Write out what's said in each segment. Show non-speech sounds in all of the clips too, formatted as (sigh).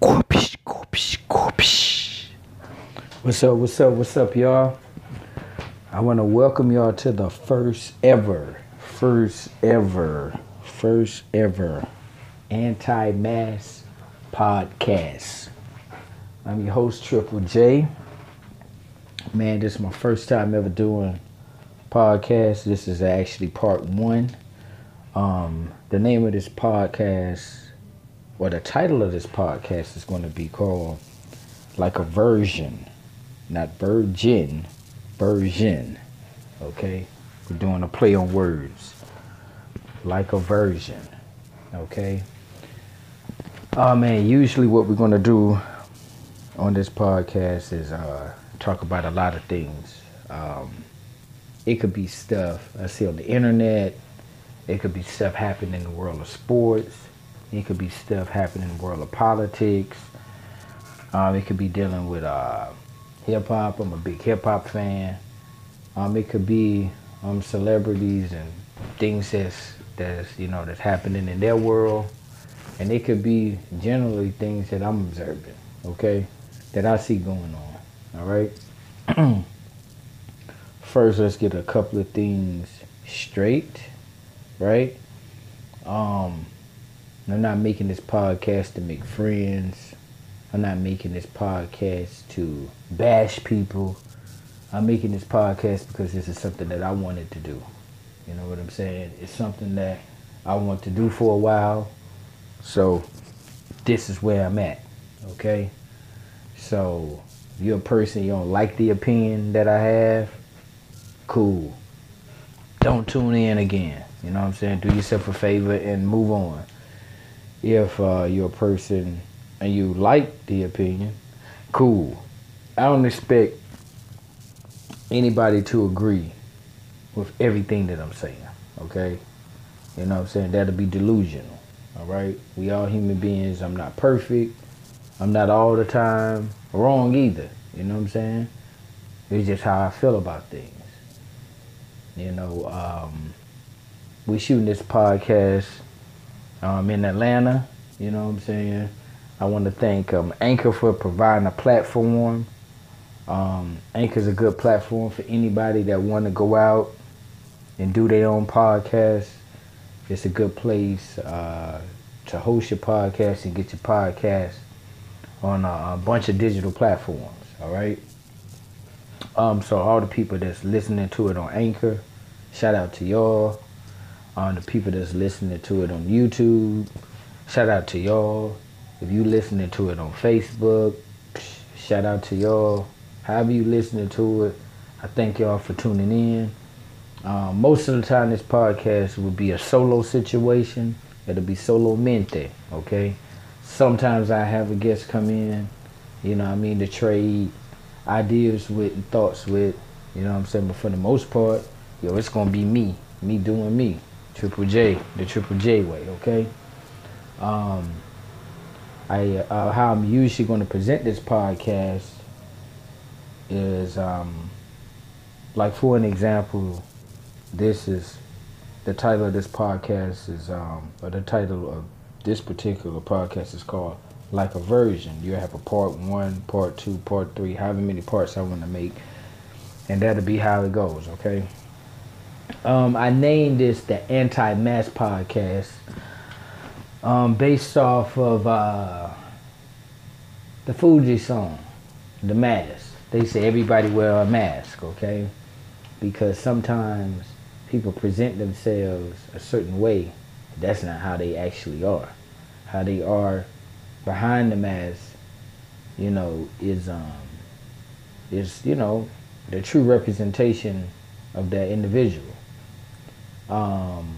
Gorpish, gorpish, gorpish. What's up, what's up, what's up, y'all? I want to welcome y'all to the first ever, first ever, first ever anti mask podcast. I'm your host, Triple J. Man, this is my first time ever doing podcast. This is actually part one. Um, the name of this podcast, or the title of this podcast, is going to be called like a version, not virgin, version. Okay, we're doing a play on words, like a version. Okay. Oh man, usually what we're going to do on this podcast is uh, talk about a lot of things. Um, it could be stuff I see on the internet. It could be stuff happening in the world of sports. It could be stuff happening in the world of politics. Um, it could be dealing with uh, hip hop. I'm a big hip hop fan. Um, it could be um, celebrities and things that's that's you know that's happening in their world, and it could be generally things that I'm observing. Okay, that I see going on. All right. (clears throat) First, let's get a couple of things straight, right? Um, I'm not making this podcast to make friends. I'm not making this podcast to bash people. I'm making this podcast because this is something that I wanted to do. You know what I'm saying? It's something that I want to do for a while. So this is where I'm at. Okay? So if you're a person you don't like the opinion that I have, cool. Don't tune in again. You know what I'm saying? Do yourself a favor and move on. If uh, you're a person and you like the opinion, cool. I don't expect anybody to agree with everything that I'm saying. Okay? You know what I'm saying? That'll be delusional. All right? We all human beings. I'm not perfect. I'm not all the time wrong either. You know what I'm saying? It's just how I feel about things. You know, um, we shooting this podcast um, in Atlanta. You know what I'm saying? I want to thank um, Anchor for providing a platform. Um, Anchor's a good platform for anybody that want to go out and do their own podcast. It's a good place uh, to host your podcast and get your podcast on a, a bunch of digital platforms. All right. Um, so all the people that's listening to it on Anchor, shout out to y'all. Um, the people that's listening to it on YouTube, shout out to y'all. If you listening to it on Facebook, shout out to y'all. However you listening to it, I thank y'all for tuning in. Um, most of the time, this podcast will be a solo situation. It'll be solo mente, okay? Sometimes I have a guest come in, you know I mean, to trade ideas with and thoughts with, you know what I'm saying? But for the most part, yo, it's gonna be me, me doing me, Triple J, the Triple J way, okay? Um, I uh, how I'm usually going to present this podcast is um, like for an example, this is the title of this podcast is um, or the title of this particular podcast is called like a version. You have a part one, part two, part three, however many parts I want to make, and that'll be how it goes. Okay. Um, I named this the Anti-Mask Podcast, um, based off of uh, the Fugees song, "The Mask." They say everybody wear a mask, okay? Because sometimes people present themselves a certain way. That's not how they actually are. How they are behind the mask, you know, is um is you know the true representation of that individual. Um,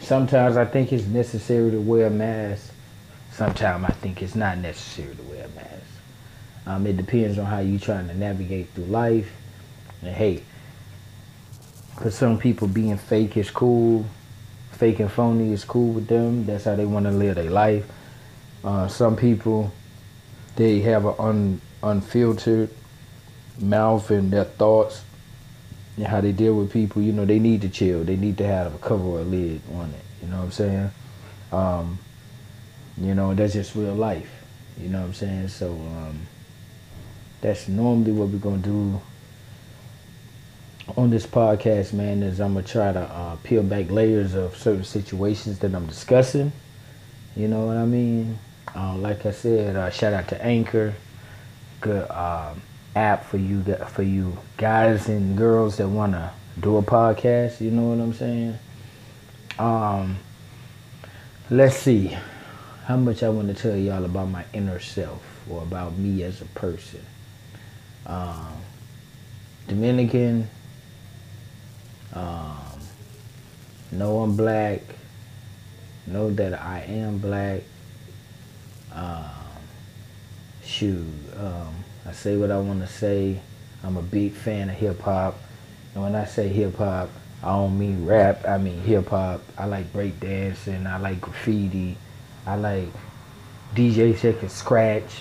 sometimes I think it's necessary to wear a mask. Sometimes I think it's not necessary to wear a mask. Um, it depends on how you're trying to navigate through life. And hey, because some people being fake is cool, fake and phony is cool with them. That's how they want to live their life. Uh, some people, they have an un, unfiltered mouth and their thoughts and how they deal with people. You know, they need to chill. They need to have a cover or a lid on it. You know what I'm saying? Um, you know, that's just real life. You know what I'm saying? So um, that's normally what we're gonna do on this podcast, man. Is I'm gonna try to uh, peel back layers of certain situations that I'm discussing. You know what I mean? Uh, like I said, uh, shout out to Anchor, good um, app for you for you guys and girls that wanna do a podcast. You know what I'm saying? Um, let's see how much I want to tell y'all about my inner self or about me as a person. Um, Dominican. Um, know I'm black. Know that I am black. Um, shoot, um, I say what I want to say. I'm a big fan of hip hop. And when I say hip hop, I don't mean rap. I mean hip hop. I like break dancing. I like graffiti. I like DJ check and scratch.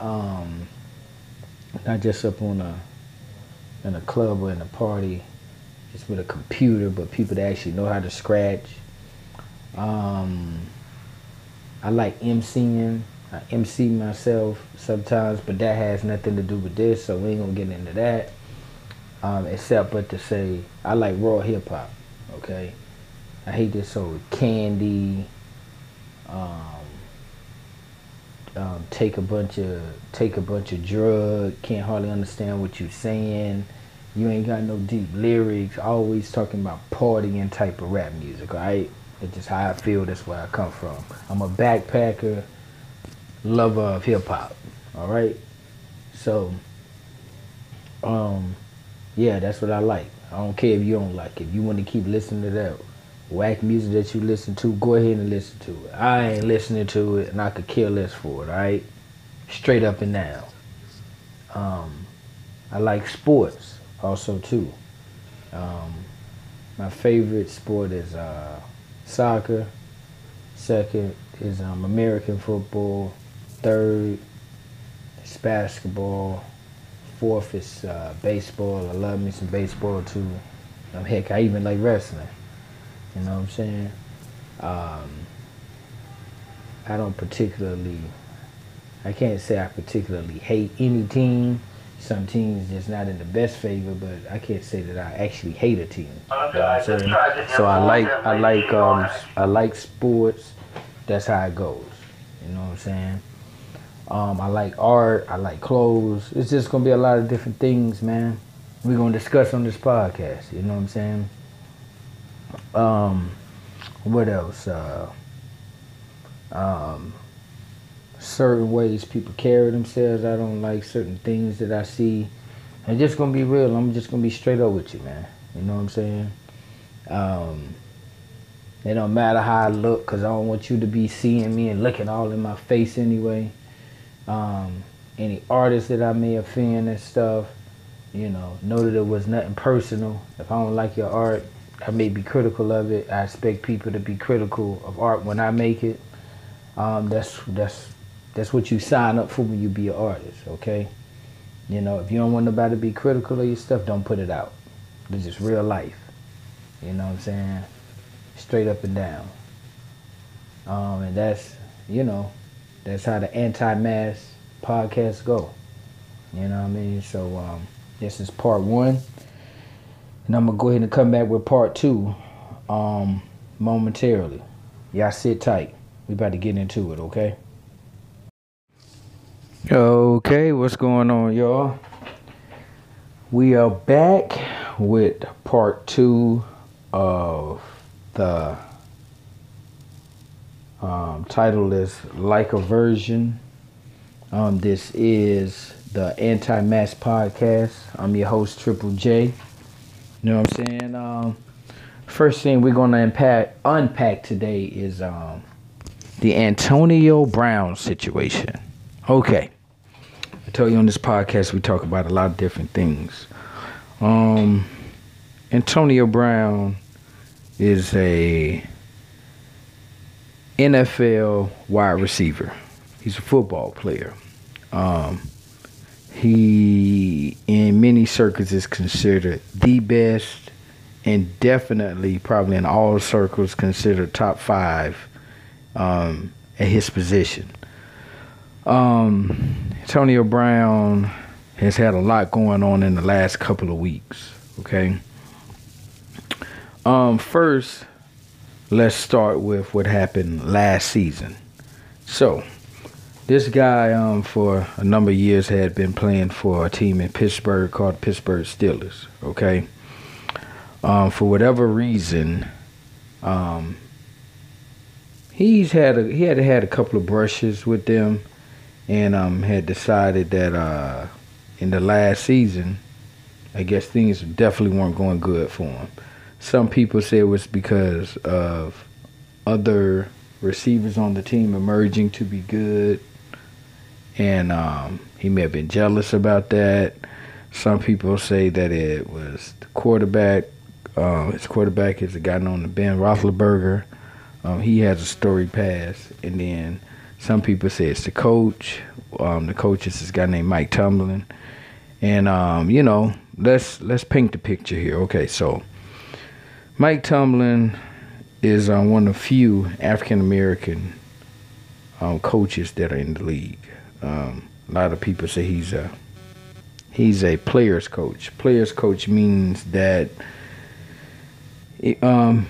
Um, not just up on a in a club or in a party, just with a computer, but people that actually know how to scratch. Um, I like MCing. I MC myself sometimes, but that has nothing to do with this, so we ain't gonna get into that. Um, except but to say I like raw hip hop. Okay, I hate this whole candy. Um, um, take a bunch of take a bunch of drug, can't hardly understand what you're saying. You ain't got no deep lyrics. Always talking about partying type of rap music, right? It's just how I feel. That's where I come from. I'm a backpacker, lover of hip hop. All right. So, um, yeah, that's what I like. I don't care if you don't like it. If you want to keep listening to that whack music that you listen to, go ahead and listen to it. I ain't listening to it, and I could care less for it. All right, straight up and down. Um, I like sports also too. Um, my favorite sport is uh, soccer. Second is um, American football. Third is basketball. Fourth is uh, baseball. I love me some baseball too. Um, heck, I even like wrestling. You know what I'm saying? Um, I don't particularly, I can't say I particularly hate any team. Some teams just not in the best favor, but I can't say that I actually hate a team. You know what I'm saying? So I like, I like, um, I like sports. That's how it goes. You know what I'm saying? Um, I like art. I like clothes. It's just gonna be a lot of different things, man. We're gonna discuss on this podcast. You know what I'm saying? Um, what else? Uh, um, certain ways people carry themselves. I don't like certain things that I see. And just gonna be real. I'm just gonna be straight up with you, man. You know what I'm saying? Um, it don't matter how I look, cause I don't want you to be seeing me and looking all in my face anyway. Um, any artists that I may offend and stuff, you know, know that it was nothing personal. If I don't like your art, I may be critical of it. I expect people to be critical of art when I make it. Um, that's that's that's what you sign up for when you be an artist, okay? You know, if you don't want nobody to be critical of your stuff, don't put it out. It's just real life. You know what I'm saying? Straight up and down. Um, and that's, you know, that's how the anti-mask podcast go. You know what I mean? So um, this is part one. And I'm gonna go ahead and come back with part two um, momentarily. Y'all sit tight. We about to get into it, okay? Okay, what's going on, y'all? We are back with part two of the um, title is Like a Version. Um, this is the Anti Mask Podcast. I'm your host, Triple J. You know what I'm saying? Um, first thing we're gonna unpack unpack today is um, the Antonio Brown situation. Okay. I tell you on this podcast we talk about a lot of different things. Um, Antonio Brown is a NFL wide receiver. He's a football player. Um, he, in many circles, is considered the best and definitely, probably in all circles, considered top five um, at his position. Um, Antonio Brown has had a lot going on in the last couple of weeks. Okay. Um, first, let's start with what happened last season. So, this guy, um, for a number of years, had been playing for a team in Pittsburgh called Pittsburgh Steelers. Okay. Um, for whatever reason, um, he's had a, he had had a couple of brushes with them, and um, had decided that uh, in the last season, I guess things definitely weren't going good for him. Some people say it was because of other receivers on the team emerging to be good, and um, he may have been jealous about that. Some people say that it was the quarterback. Uh, his quarterback is a guy known as Ben Roethlisberger. Um, he has a story pass, and then some people say it's the coach. Um, the coach is this guy named Mike Tomlin, and um, you know, let's let's paint the picture here. Okay, so Mike Tomlin is uh, one of few African American um, coaches that are in the league. Um, a lot of people say he's a he's a players coach. Players coach means that um,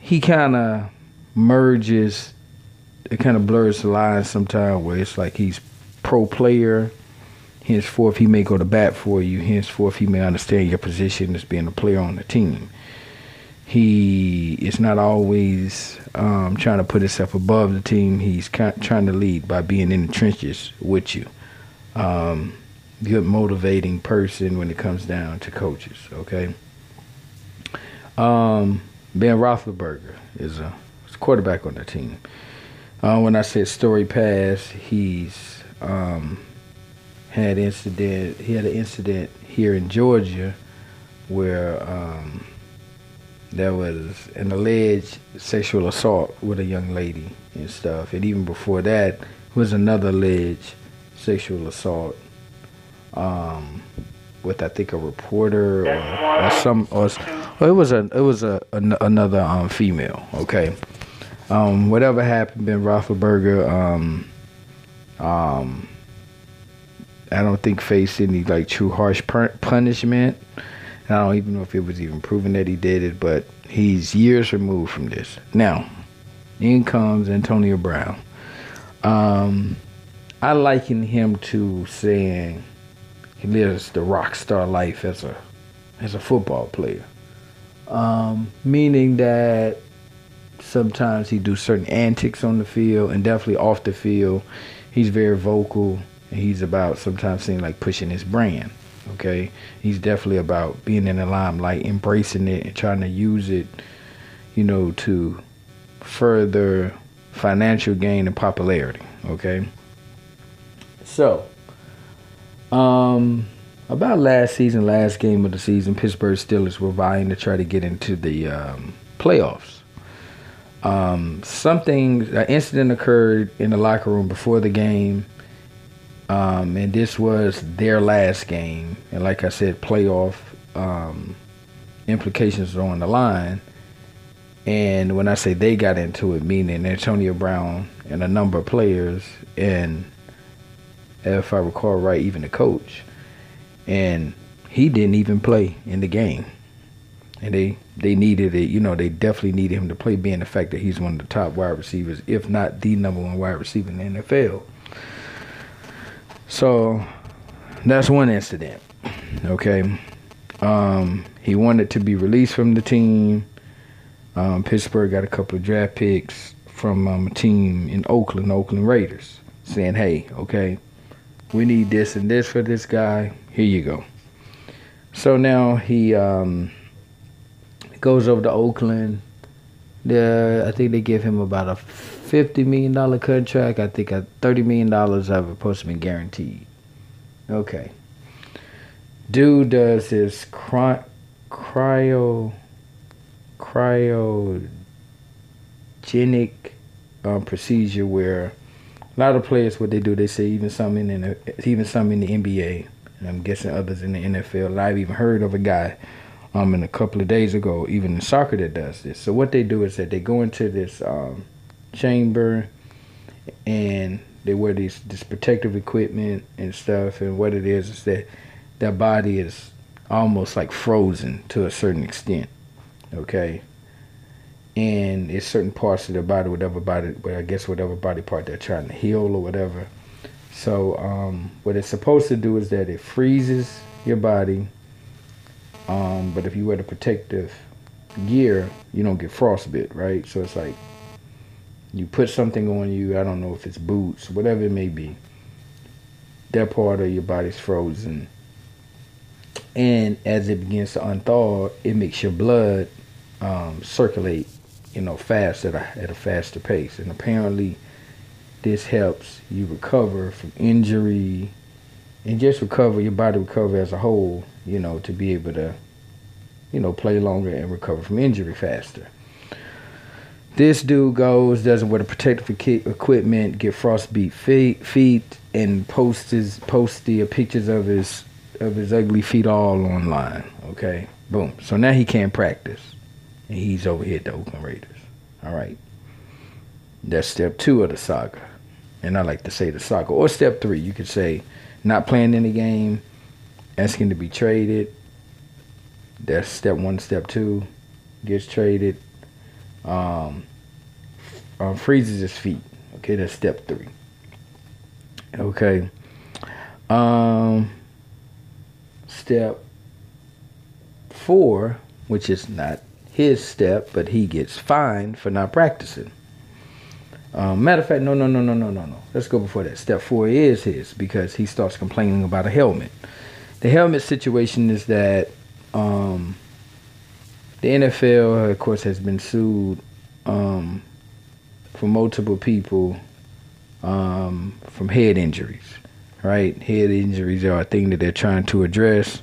he kind of merges. It kind of blurs the lines sometimes where it's like he's pro player. Henceforth, he may go to bat for you. Henceforth, he may understand your position as being a player on the team. He is not always um, trying to put himself above the team. He's trying to lead by being in the trenches with you. Um, good motivating person when it comes down to coaches. Okay. Um, ben Roethlisberger is a, is a, quarterback on the team. Uh, when I said story pass, he's um, had incident. He had an incident here in Georgia where there was an alleged sexual assault with a young lady and stuff. And even before that was another alleged sexual assault um, with I think a reporter or, or some or, or, it was a it was a, a another um, female. Okay, um, whatever happened, Ben Roethlisberger, um, um, I don't think faced any like true harsh punishment. I don't even know if it was even proven that he did it, but he's years removed from this. Now, in comes Antonio Brown. Um, I liken him to saying he lives the rock star life as a as a football player. Um, meaning that sometimes he do certain antics on the field and definitely off the field. He's very vocal and he's about sometimes seeing like pushing his brand. Okay, he's definitely about being in the limelight, embracing it, and trying to use it, you know, to further financial gain and popularity. Okay, so um, about last season, last game of the season, Pittsburgh Steelers were vying to try to get into the um, playoffs. Um, something, an incident occurred in the locker room before the game, um, and this was their last game. And like I said, playoff um, implications are on the line. And when I say they got into it, meaning Antonio Brown and a number of players, and if I recall right, even the coach. And he didn't even play in the game. And they, they needed it, you know, they definitely needed him to play, being the fact that he's one of the top wide receivers, if not the number one wide receiver in the NFL. So that's one incident. Okay. Um, he wanted to be released from the team. Um, Pittsburgh got a couple of draft picks from um, a team in Oakland, Oakland Raiders, saying, hey, okay, we need this and this for this guy. Here you go. So now he um, goes over to Oakland. The, I think they give him about a fifty million dollar contract. I think thirty million dollars of it supposed to be guaranteed. Okay. Dude does his cry, cryo cryogenic um, procedure where a lot of players what they do they say even some in the even some in the NBA and I'm guessing others in the NFL. I've even heard of a guy um in a couple of days ago even in soccer that does this. So what they do is that they go into this um, chamber and they wear these this protective equipment and stuff, and what it is is that their body is almost like frozen to a certain extent. Okay. And it's certain parts of their body, whatever body, well, I guess whatever body part they're trying to heal or whatever. So um, what it's supposed to do is that it freezes your body. Um, but if you wear the protective gear, you don't get frostbite, right? So it's like you put something on you. I don't know if it's boots, whatever it may be. That part of your body's frozen, and as it begins to unthaw, it makes your blood um, circulate, you know, fast at a at a faster pace. And apparently, this helps you recover from injury, and just recover your body recover as a whole. You know, to be able to, you know, play longer and recover from injury faster. This dude goes, doesn't wear the protective equipment, get frostbite feet, feet and posts his posts the pictures of his of his ugly feet all online. Okay, boom. So now he can't practice, and he's over here at the Oakland Raiders. All right, that's step two of the saga, and I like to say the saga, or step three. You could say not playing in the game, asking to be traded. That's step one. Step two, gets traded. Um, um, freezes his feet. Okay, that's step three. Okay. Um, step four, which is not his step, but he gets fined for not practicing. Um, matter of fact, no, no, no, no, no, no, no. Let's go before that. Step four is his because he starts complaining about a helmet. The helmet situation is that um, the NFL, of course, has been sued um, for multiple people um, from head injuries right? Head injuries are a thing that they're trying to address.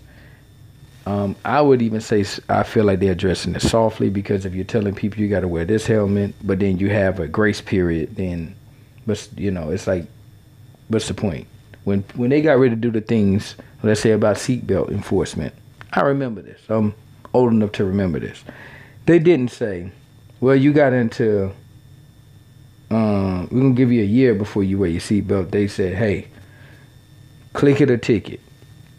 Um, I would even say I feel like they're addressing it softly because if you're telling people you got to wear this helmet, but then you have a grace period, then, but you know, it's like, what's the point? When when they got ready to do the things, let's say about seatbelt enforcement, I remember this. I'm old enough to remember this. They didn't say, well, you got into, um, we're gonna give you a year before you wear your seatbelt. They said, hey, click it a ticket.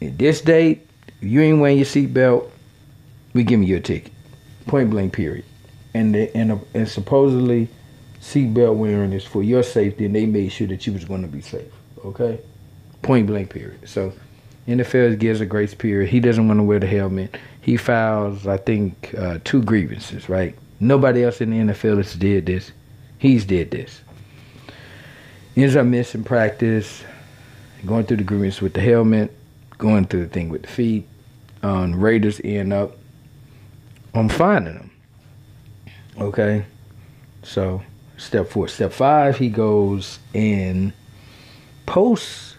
At this date, if you ain't wearing your seatbelt, we giving you a ticket. Point blank, period. And they, and, uh, and supposedly, seatbelt wearing is for your safety, and they made sure that you was going to be safe. Okay, point blank, period. So, NFL gives a grace period. He doesn't want to wear the helmet. He files, I think, uh, two grievances. Right? Nobody else in the NFL has did this. He's did this. Ends up missing practice going through the agreements with the helmet, going through the thing with the feet. Um, Raiders end up on finding him. Okay, so step four. Step five, he goes and posts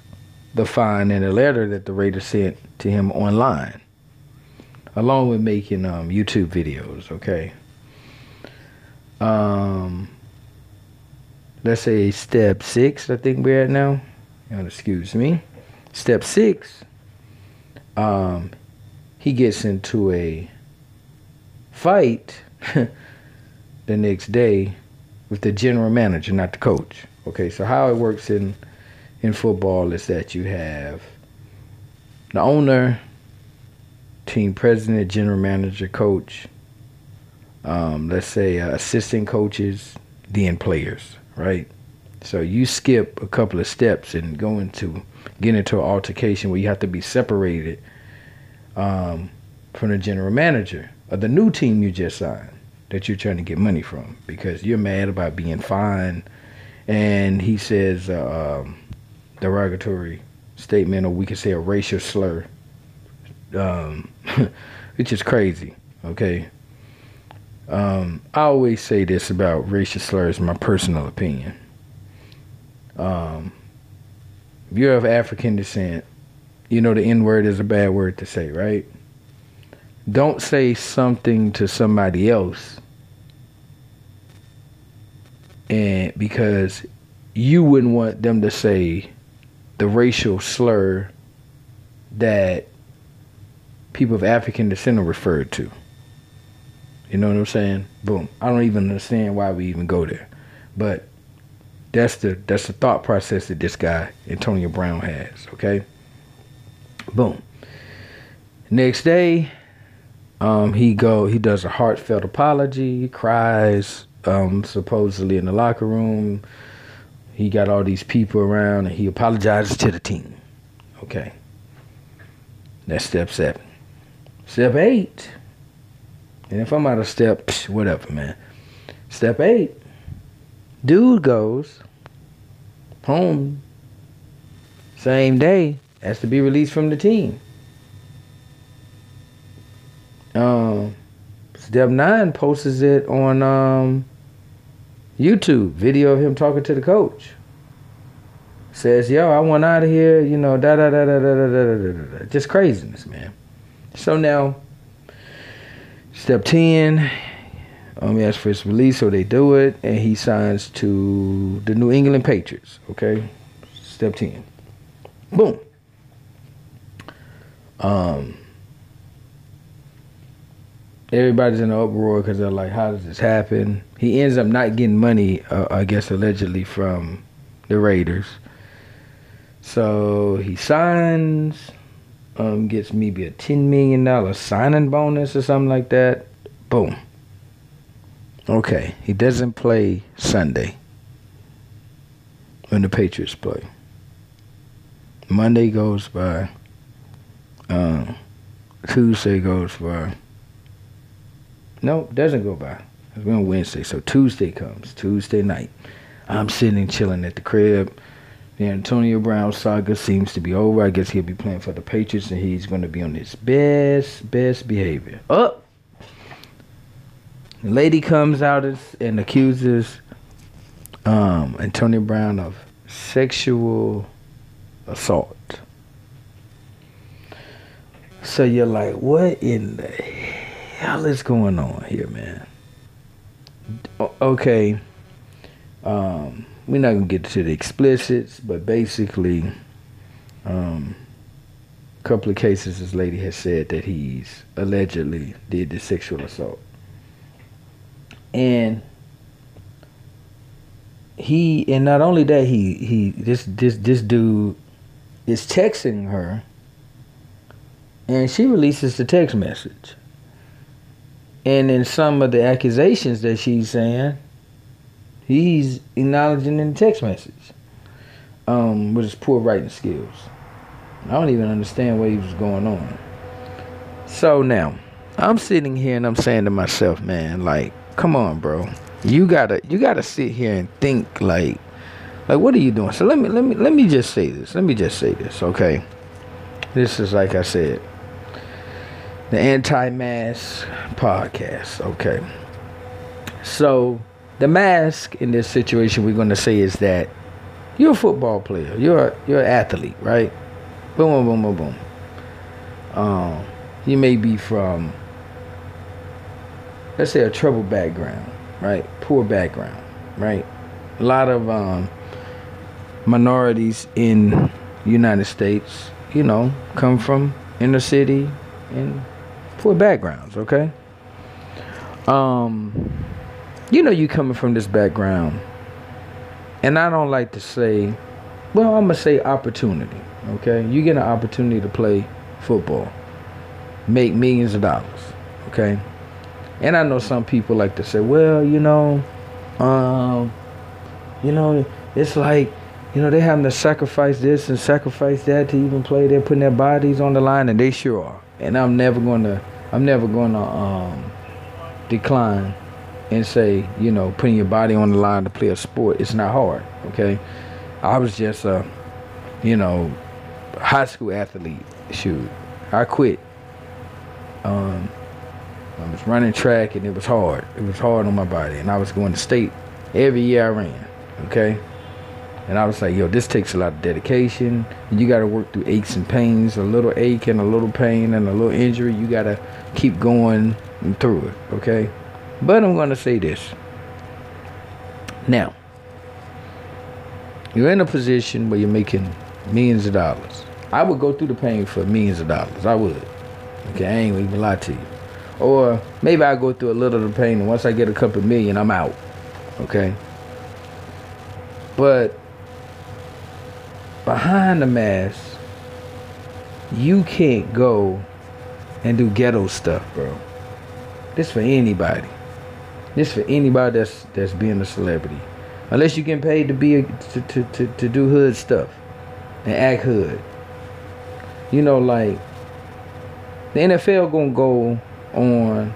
the fine in a letter that the Raiders sent to him online, along with making um, YouTube videos. Okay. Um, let's say step six. I think we're at now excuse me. Step six, um, he gets into a fight (laughs) the next day with the general manager, not the coach. Okay, so how it works in in football is that you have the owner, team president, general manager, coach, um, let's say uh, assistant coaches, then players, right? So you skip a couple of steps and go into get into an altercation where you have to be separated um, from the general manager of the new team you just signed that you're trying to get money from because you're mad about being fined, and he says uh, um, derogatory statement or we could say a racial slur, um, (laughs) which is crazy. Okay. Um, I always say this about racial slurs, my personal opinion um, if you're of African descent, you know the N word is a bad word to say, right? Don't say something to somebody else and because you wouldn't want them to say the racial slur that people of African descent are referred to. You know what I'm saying? Boom. I don't even understand why we even go there. But That's the that's the thought process that this guy Antonio Brown has. Okay. Boom. Next day, um, he go he does a heartfelt apology, cries, um, supposedly in the locker room. He got all these people around and he apologizes to the team. Okay. That's step seven. Step eight. And if I'm out of step, whatever, man. Step eight. Dude goes home same day, has to be released from the team. Um, Step Nine posts it on um, YouTube video of him talking to the coach. Says, "Yo, I want out of here," you know, da da da da da da da da da. Just craziness, man. So now, step ten, um, he asks for his release, so they do it, and he signs to the New England Patriots. Okay, step ten. Boom. Um, everybody's in an uproar because they're like, "How does this happen?" He ends up not getting money, uh, I guess, allegedly from the Raiders. So he signs, um, gets maybe a ten million dollar signing bonus or something like that. Boom. Okay, he doesn't play Sunday when the Patriots play. Monday goes by. Um, Tuesday goes by. No, doesn't go by. It's on Wednesday, so Tuesday comes. Tuesday night, I'm sitting chilling at the crib. The Antonio Brown saga seems to be over. I guess he'll be playing for the Patriots, and he's going to be on his best, best behavior. Up. Oh! The lady comes out and accuses um, Antonio Brown of sexual assault. So you're like, what in the hell is going on here, man? Okay. Um, we're not gonna get to the explicits, but basically, um, a couple of cases this lady has said that he's allegedly did the sexual assault. And he and not only that he he this this this dude is texting her and she releases the text message. And in some of the accusations that she's saying, he's acknowledging in the text message um, with his poor writing skills. I don't even understand what he was going on. So now, I'm sitting here and I'm saying to myself, man, like, come on, bro. You gotta you gotta sit here and think like like what are you doing? So let me let me let me just say this. Let me just say this, okay? This is like I said, the anti-mask podcast. Okay. So the mask in this situation we're gonna say is that you're a football player. You're you're an athlete, right? Boom, boom, boom, boom, boom. Um, you may be from let's say a troubled background, right? Poor background, right? A lot of um, minorities in United States, you know, come from inner city and poor backgrounds, okay? Um, you know you coming from this background. And I don't like to say, well, I'm going to say opportunity, okay? You get an opportunity to play football, make millions of dollars, okay? And I know some people like to say, well, you know, um, you know, it's like, you know, they're having to sacrifice this and sacrifice that to even play. They're putting their bodies on the line, and they sure are. And I'm never going to I'm never going to um, decline and say, you know, putting your body on the line to play a sport. It's not hard, okay? I was just a, you know, high school athlete. Shoot, I quit. Um, I was running track and it was hard. It was hard on my body, and I was going to state every year I ran. Okay, and I was like, yo, this takes a lot of dedication. You got to work through aches and pains, a little ache and a little pain and a little injury. You got to keep going through it, okay? But I'm going to say this. Now, you're in a position where you're making millions of dollars. I would go through the pain for millions of dollars. I would. Okay, I ain't even lie to you. Or maybe I go through a little of the pain, and once I get a couple million, I'm out. Okay. But behind the mask, you can't go and do ghetto stuff, bro. This for anybody. This for anybody that's that's being a celebrity. Unless you get paid to be a, to, to, to, to do hood stuff and act hood. You know, like the NFL gonna go on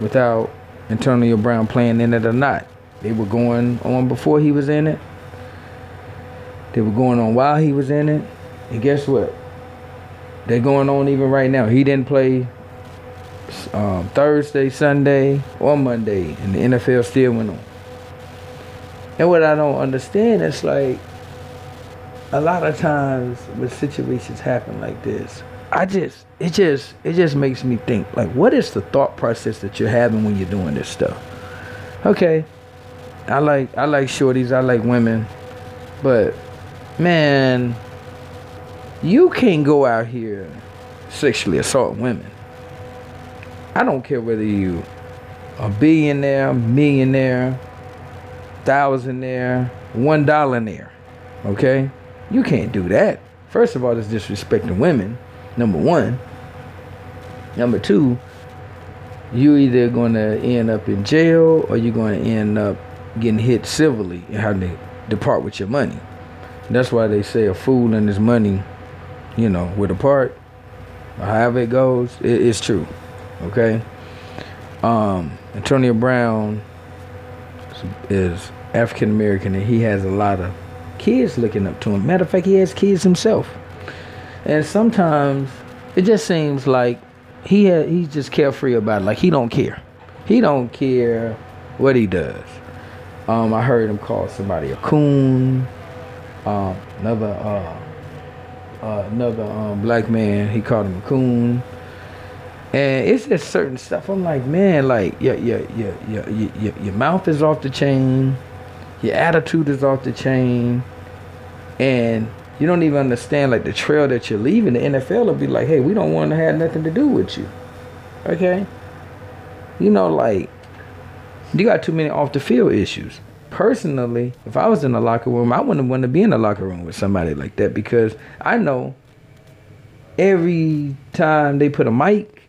without Antonio Brown playing in it or not. They were going on before he was in it. They were going on while he was in it. And guess what? They're going on even right now. He didn't play um, Thursday, Sunday, or Monday, and the NFL still went on. And what I don't understand is like a lot of times when situations happen like this, I just it just it just makes me think like what is the thought process that you're having when you're doing this stuff? Okay. I like I like shorties, I like women, but man, you can't go out here sexually assault women. I don't care whether you a billionaire, millionaire, thousandaire, one dollar there, Okay? You can't do that. First of all, it's disrespecting women. Number one. Number two, you either gonna end up in jail or you're gonna end up getting hit civilly and having to depart with your money. That's why they say a fool and his money, you know, with a part, However it goes, it, it's true. Okay. Um, Antonio Brown is African American and he has a lot of kids looking up to him. Matter of fact, he has kids himself. And sometimes it just seems like he ha- he's just carefree about it. Like he don't care. He don't care what he does. Um, I heard him call somebody a coon. Um, another uh, uh, another um, black man, he called him a coon. And it's just certain stuff. I'm like, man, like your your your your your, your mouth is off the chain, your attitude is off the chain, and you don't even understand like the trail that you're leaving. The NFL will be like, hey, we don't want to have nothing to do with you. Okay? You know, like you got too many off the field issues. Personally, if I was in the locker room, I wouldn't want to be in the locker room with somebody like that because I know every time they put a mic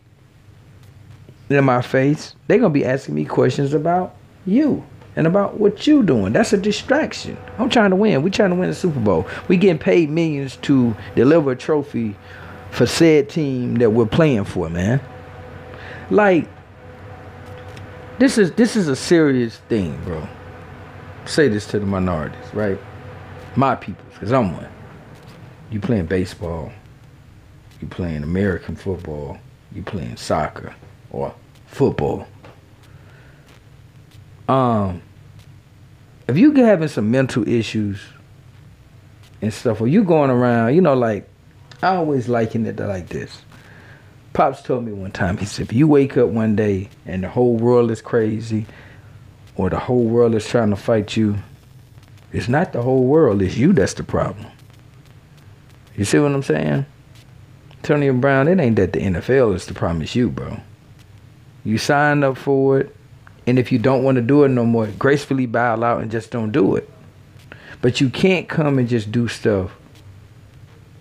in my face, they're gonna be asking me questions about you and about what you're doing. That's a distraction. I'm trying to win. We trying to win the Super Bowl. We getting paid millions to deliver a trophy for said team that we're playing for, man. Like this is this is a serious thing, bro. Say this to the minorities, right? My people, because I'm one. You playing baseball, you playing American football, you playing soccer or football. Um, if you having some mental issues and stuff, or you going around, you know, like I always liken it to like this. Pops told me one time, he said, if you wake up one day and the whole world is crazy, or the whole world is trying to fight you, it's not the whole world, it's you that's the problem. You see what I'm saying? Tony Brown, it ain't that the NFL is the problem, it's you, bro. You signed up for it, and if you don't want to do it no more, gracefully bow out and just don't do it. But you can't come and just do stuff,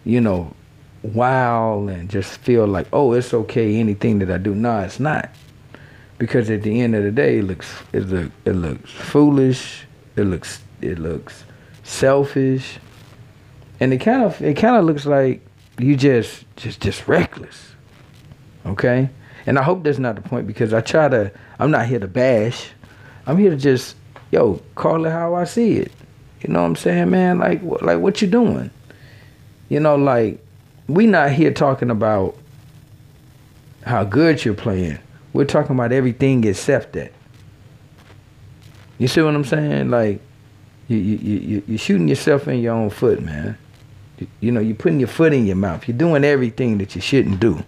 you know, wild and just feel like, oh, it's okay, anything that I do. No, it's not. Because at the end of the day, it looks it look it looks foolish. It looks it looks selfish, and it kind of it kind of looks like you just just just reckless. Okay. And I hope that's not the point because I try to, I'm not here to bash. I'm here to just, yo, call it how I see it. You know what I'm saying, man? Like, like what you doing? You know, like, we not here talking about how good you're playing. We're talking about everything except that. You see what I'm saying? Like, you you you you're shooting yourself in your own foot, man. You, you know, you're putting your foot in your mouth. You're doing everything that you shouldn't do.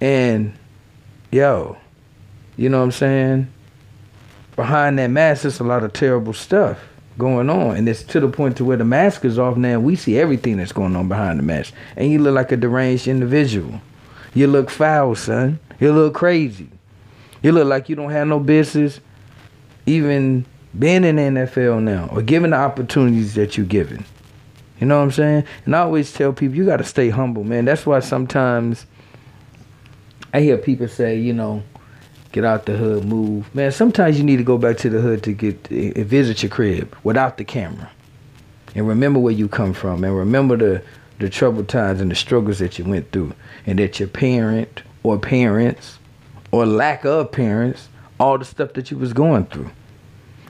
And yo, you know what I'm saying? Behind that mask, there's a lot of terrible stuff going on. And it's to the point to where the mask is off now. We see everything that's going on behind the mask. And you look like a deranged individual. You look foul, son. You look crazy. You look like you don't have no business even being in the NFL now or given the opportunities that you're given. You know what I'm saying? And I always tell people you got to stay humble, man. That's why sometimes I hear people say, you know, get out the hood, move. Man, sometimes you need to go back to the hood to get uh, visit your crib without the camera. And remember where you come from and remember the the troubled times and the struggles that you went through and that your parent or parents or lack of parents all the stuff that you was going through.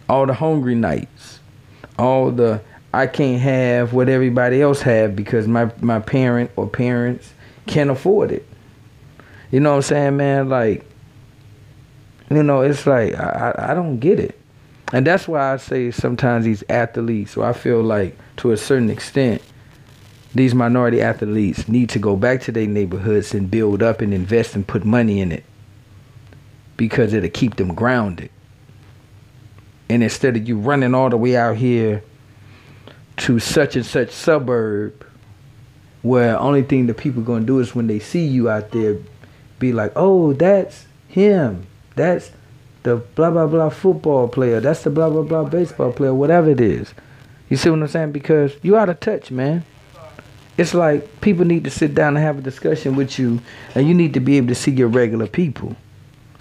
All the hungry nights. All the i can't have what everybody else have because my my parent or parents can't afford it. You know what i'm saying man? Like you know it's like i i, I don't get it. And that's why i say sometimes these athletes so i feel like to a certain extent these minority athletes need to go back to their neighborhoods and build up and invest and put money in it because it'll keep them grounded. And instead of you running all the way out here to such and such suburb where only thing the people gonna do is when they see you out there be like, oh, that's him. That's the blah blah blah football player. That's the blah blah blah baseball player, whatever it is. You see what I'm saying? Because you out of touch, man it's like people need to sit down and have a discussion with you, and you need to be able to see your regular people.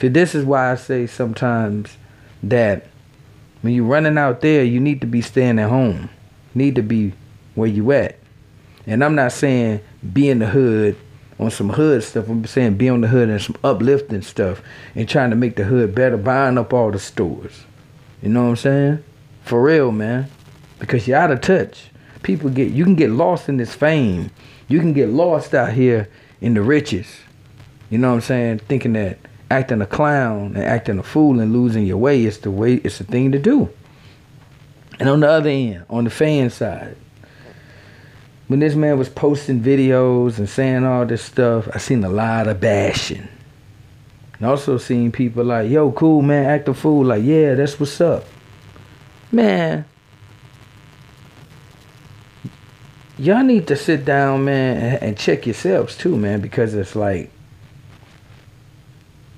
So this is why I say sometimes that when you're running out there, you need to be staying at home. You need to be where you at. And I'm not saying be in the hood on some hood stuff. I'm saying be on the hood and some uplifting stuff and trying to make the hood better, buying up all the stores. You know what I'm saying? For real, man. Because you're out of touch people get you can get lost in this fame. You can get lost out here in the riches. You know what I'm saying? Thinking that acting a clown and acting a fool and losing your way is the way it's the thing to do. And on the other end, on the fan side, when this man was posting videos and saying all this stuff, I seen a lot of bashing. And also seen people like, yo, cool man, act a fool. Like, yeah, that's what's up. Man, y'all need to sit down, man, and check yourselves too, man, because it's like,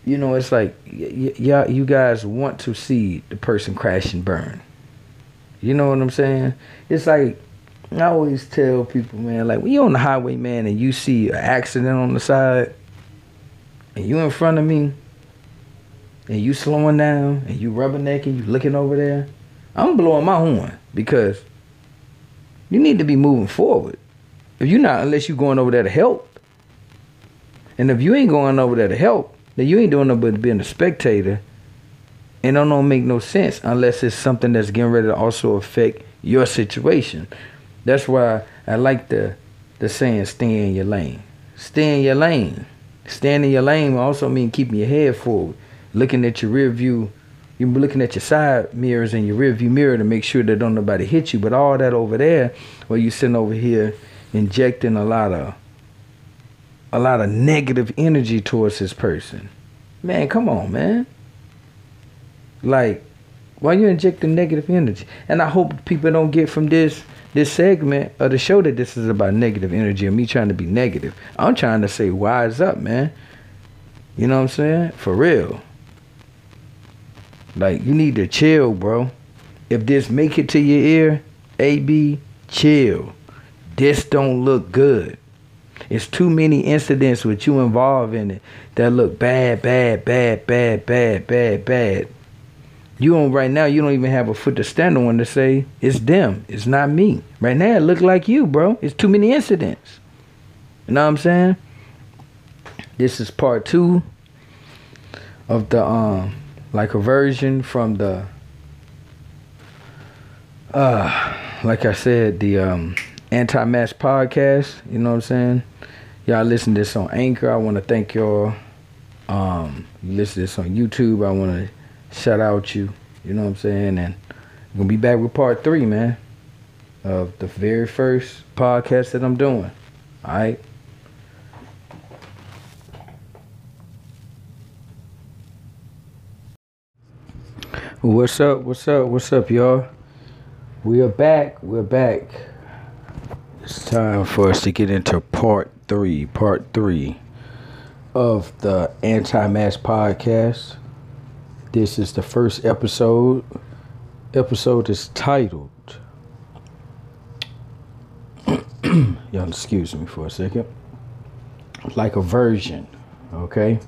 you know, it's like y'all, you guys want to see the person crash and burn. You know what I'm saying? It's like I always tell people, man, like when you on the highway, man, and you see an accident on the side, and you in front of me, and you slowing down, and you rubbernecking, you looking over there, I'm blowing my horn because you need to be moving forward. If you're not, unless you're going over there to help. And if you ain't going over there to help, then you ain't doing nothing but being a spectator. And it don't make no sense unless it's something that's getting ready to also affect your situation. That's why I like the the saying stay in your lane. Stay in your lane. Staying in your lane also mean keeping your head forward, looking at your rear view you're looking at your side mirrors and your rear view mirror to make sure that don't nobody hit you. But all that over there, where you're sitting over here injecting a lot of a lot of negative energy towards this person. Man, come on, man. Like, why you injecting negative energy? And I hope people don't get from this this segment of the show that this is about negative energy or me trying to be negative. I'm trying to say wise up, man. You know what I'm saying? For real. Like you need to chill, bro. If this make it to your ear, AB, chill. This don't look good. It's too many incidents with you involved in it that look bad, bad, bad, bad, bad, bad, bad. You don't right now. You don't even have a foot to stand on to say it's them. It's not me. Right now, it look like you, bro. It's too many incidents. You know what I'm saying? This is part two of the um like a version from the uh like I said, the um anti-mask podcast, you know what I'm saying? Y'all listen to this on Anchor. I wanna thank y'all. Um you listen to this on YouTube. I wanna shout out you, you know what I'm saying? And I'm gonna be back with part three, man. Of the very first podcast that I'm doing. Alright. What's up? What's up? What's up, y'all? We are back. We're back. It's time for us to get into part three. Part three of the Anti Mask podcast. This is the first episode. episode is titled. (clears throat) Y'all excuse me for a second. Like a version, okay?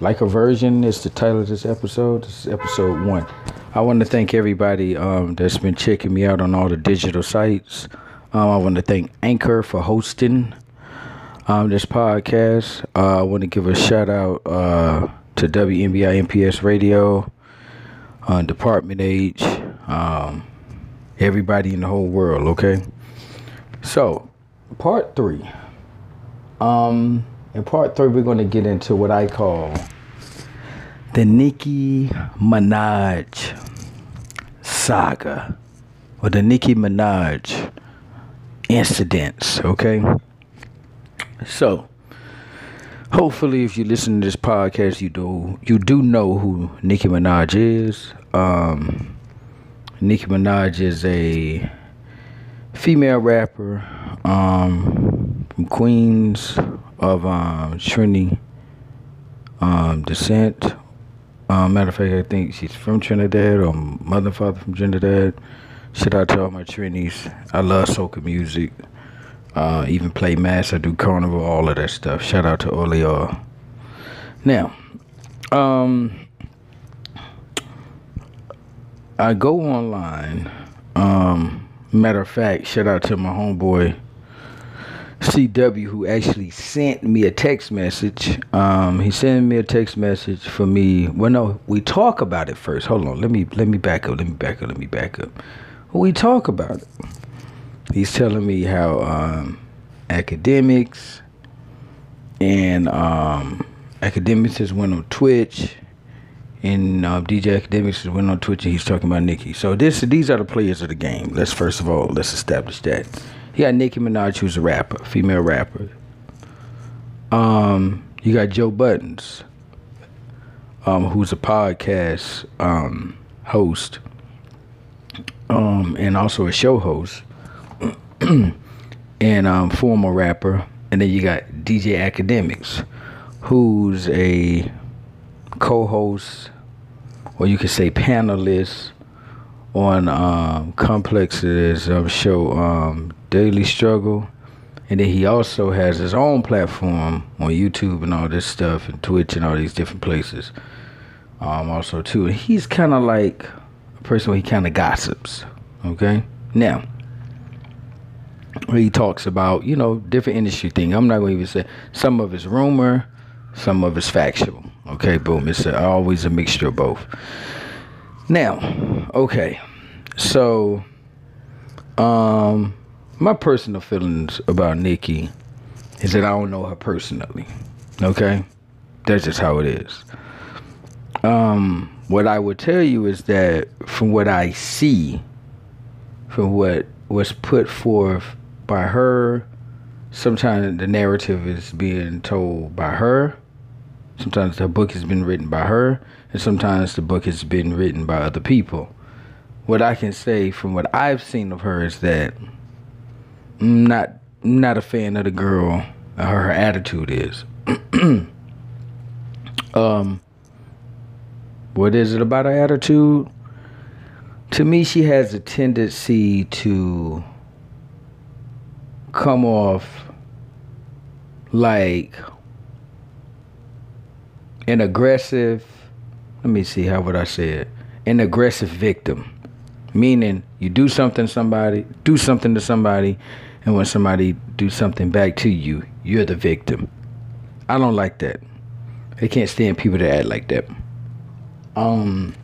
Like a version is the title of this episode. This is episode one. I want to thank everybody um, that's been checking me out on all the digital sites. Um, I want to thank Anchor for hosting um, this podcast. Uh, I want to give a shout out uh, to WNBI MPS Radio, uh, Department H, um, everybody in the whole world. Okay, so part three. Um, in part three, we're going to get into what I call the Nicki Minaj saga or the Nicki Minaj incidents. Okay. So, hopefully, if you listen to this podcast, you do you do know who Nicki Minaj is. Um, Nicki Minaj is a female rapper um, from Queens of um, Trinity um, descent. Um, matter of fact, I think she's from Trinidad or mother and father from Trinidad. Shout out to all my Trinities. I love soca music. Uh, even play mass. I do carnival, all of that stuff. Shout out to all of y'all. Now, um, I go online. Um, matter of fact, shout out to my homeboy CW who actually sent me a text message. Um, he sent me a text message for me. Well, no, we talk about it first. Hold on. Let me let me back up. Let me back up. Let me back up. We talk about it he's telling me how um, Akademiks and um, Akademiks has went on Twitch and uh, DJ Akademiks has went on Twitch and he's talking about Nicki. So this these are the players of the game. Let's first of all let's establish that. He got Nicki Minaj who's a rapper, female rapper. Um, you got Joe Buttons, um, who's a podcast um, host, um, and also a show host. (clears throat) and um, former rapper. And then you got DJ Akademiks, who's a co-host, or you could say panelist on um, Complex's um, show um, Daily Struggle. And then he also has his own platform on YouTube and all this stuff, and Twitch and all these different places. Um, also too, and he's kind of like a person where he kind of gossips. Okay, now he talks about you know different industry thing. I'm not going to even say some of it's rumor, some of it's factual. Okay, boom. It's a, always a mixture of both. Now, okay, so um, my personal feelings about Nicki is that I don't know her personally. Okay, that's just how it is. Um, what I would tell you is that from what I see, from what was put forth by her. Sometimes the narrative is being told by her. Sometimes the book has been written by her, and sometimes the book has been written by other people. What I can say from what I've seen of her is that I'm not not a fan of the girl. Her, her attitude is. (clears throat) um, what is it about her attitude? To me, she has a tendency to come off like an aggressive let me see how would I say it an aggressive victim meaning you do something to somebody do something to somebody and when somebody do something back to you you're the victim I don't like that I can't stand people that act like that um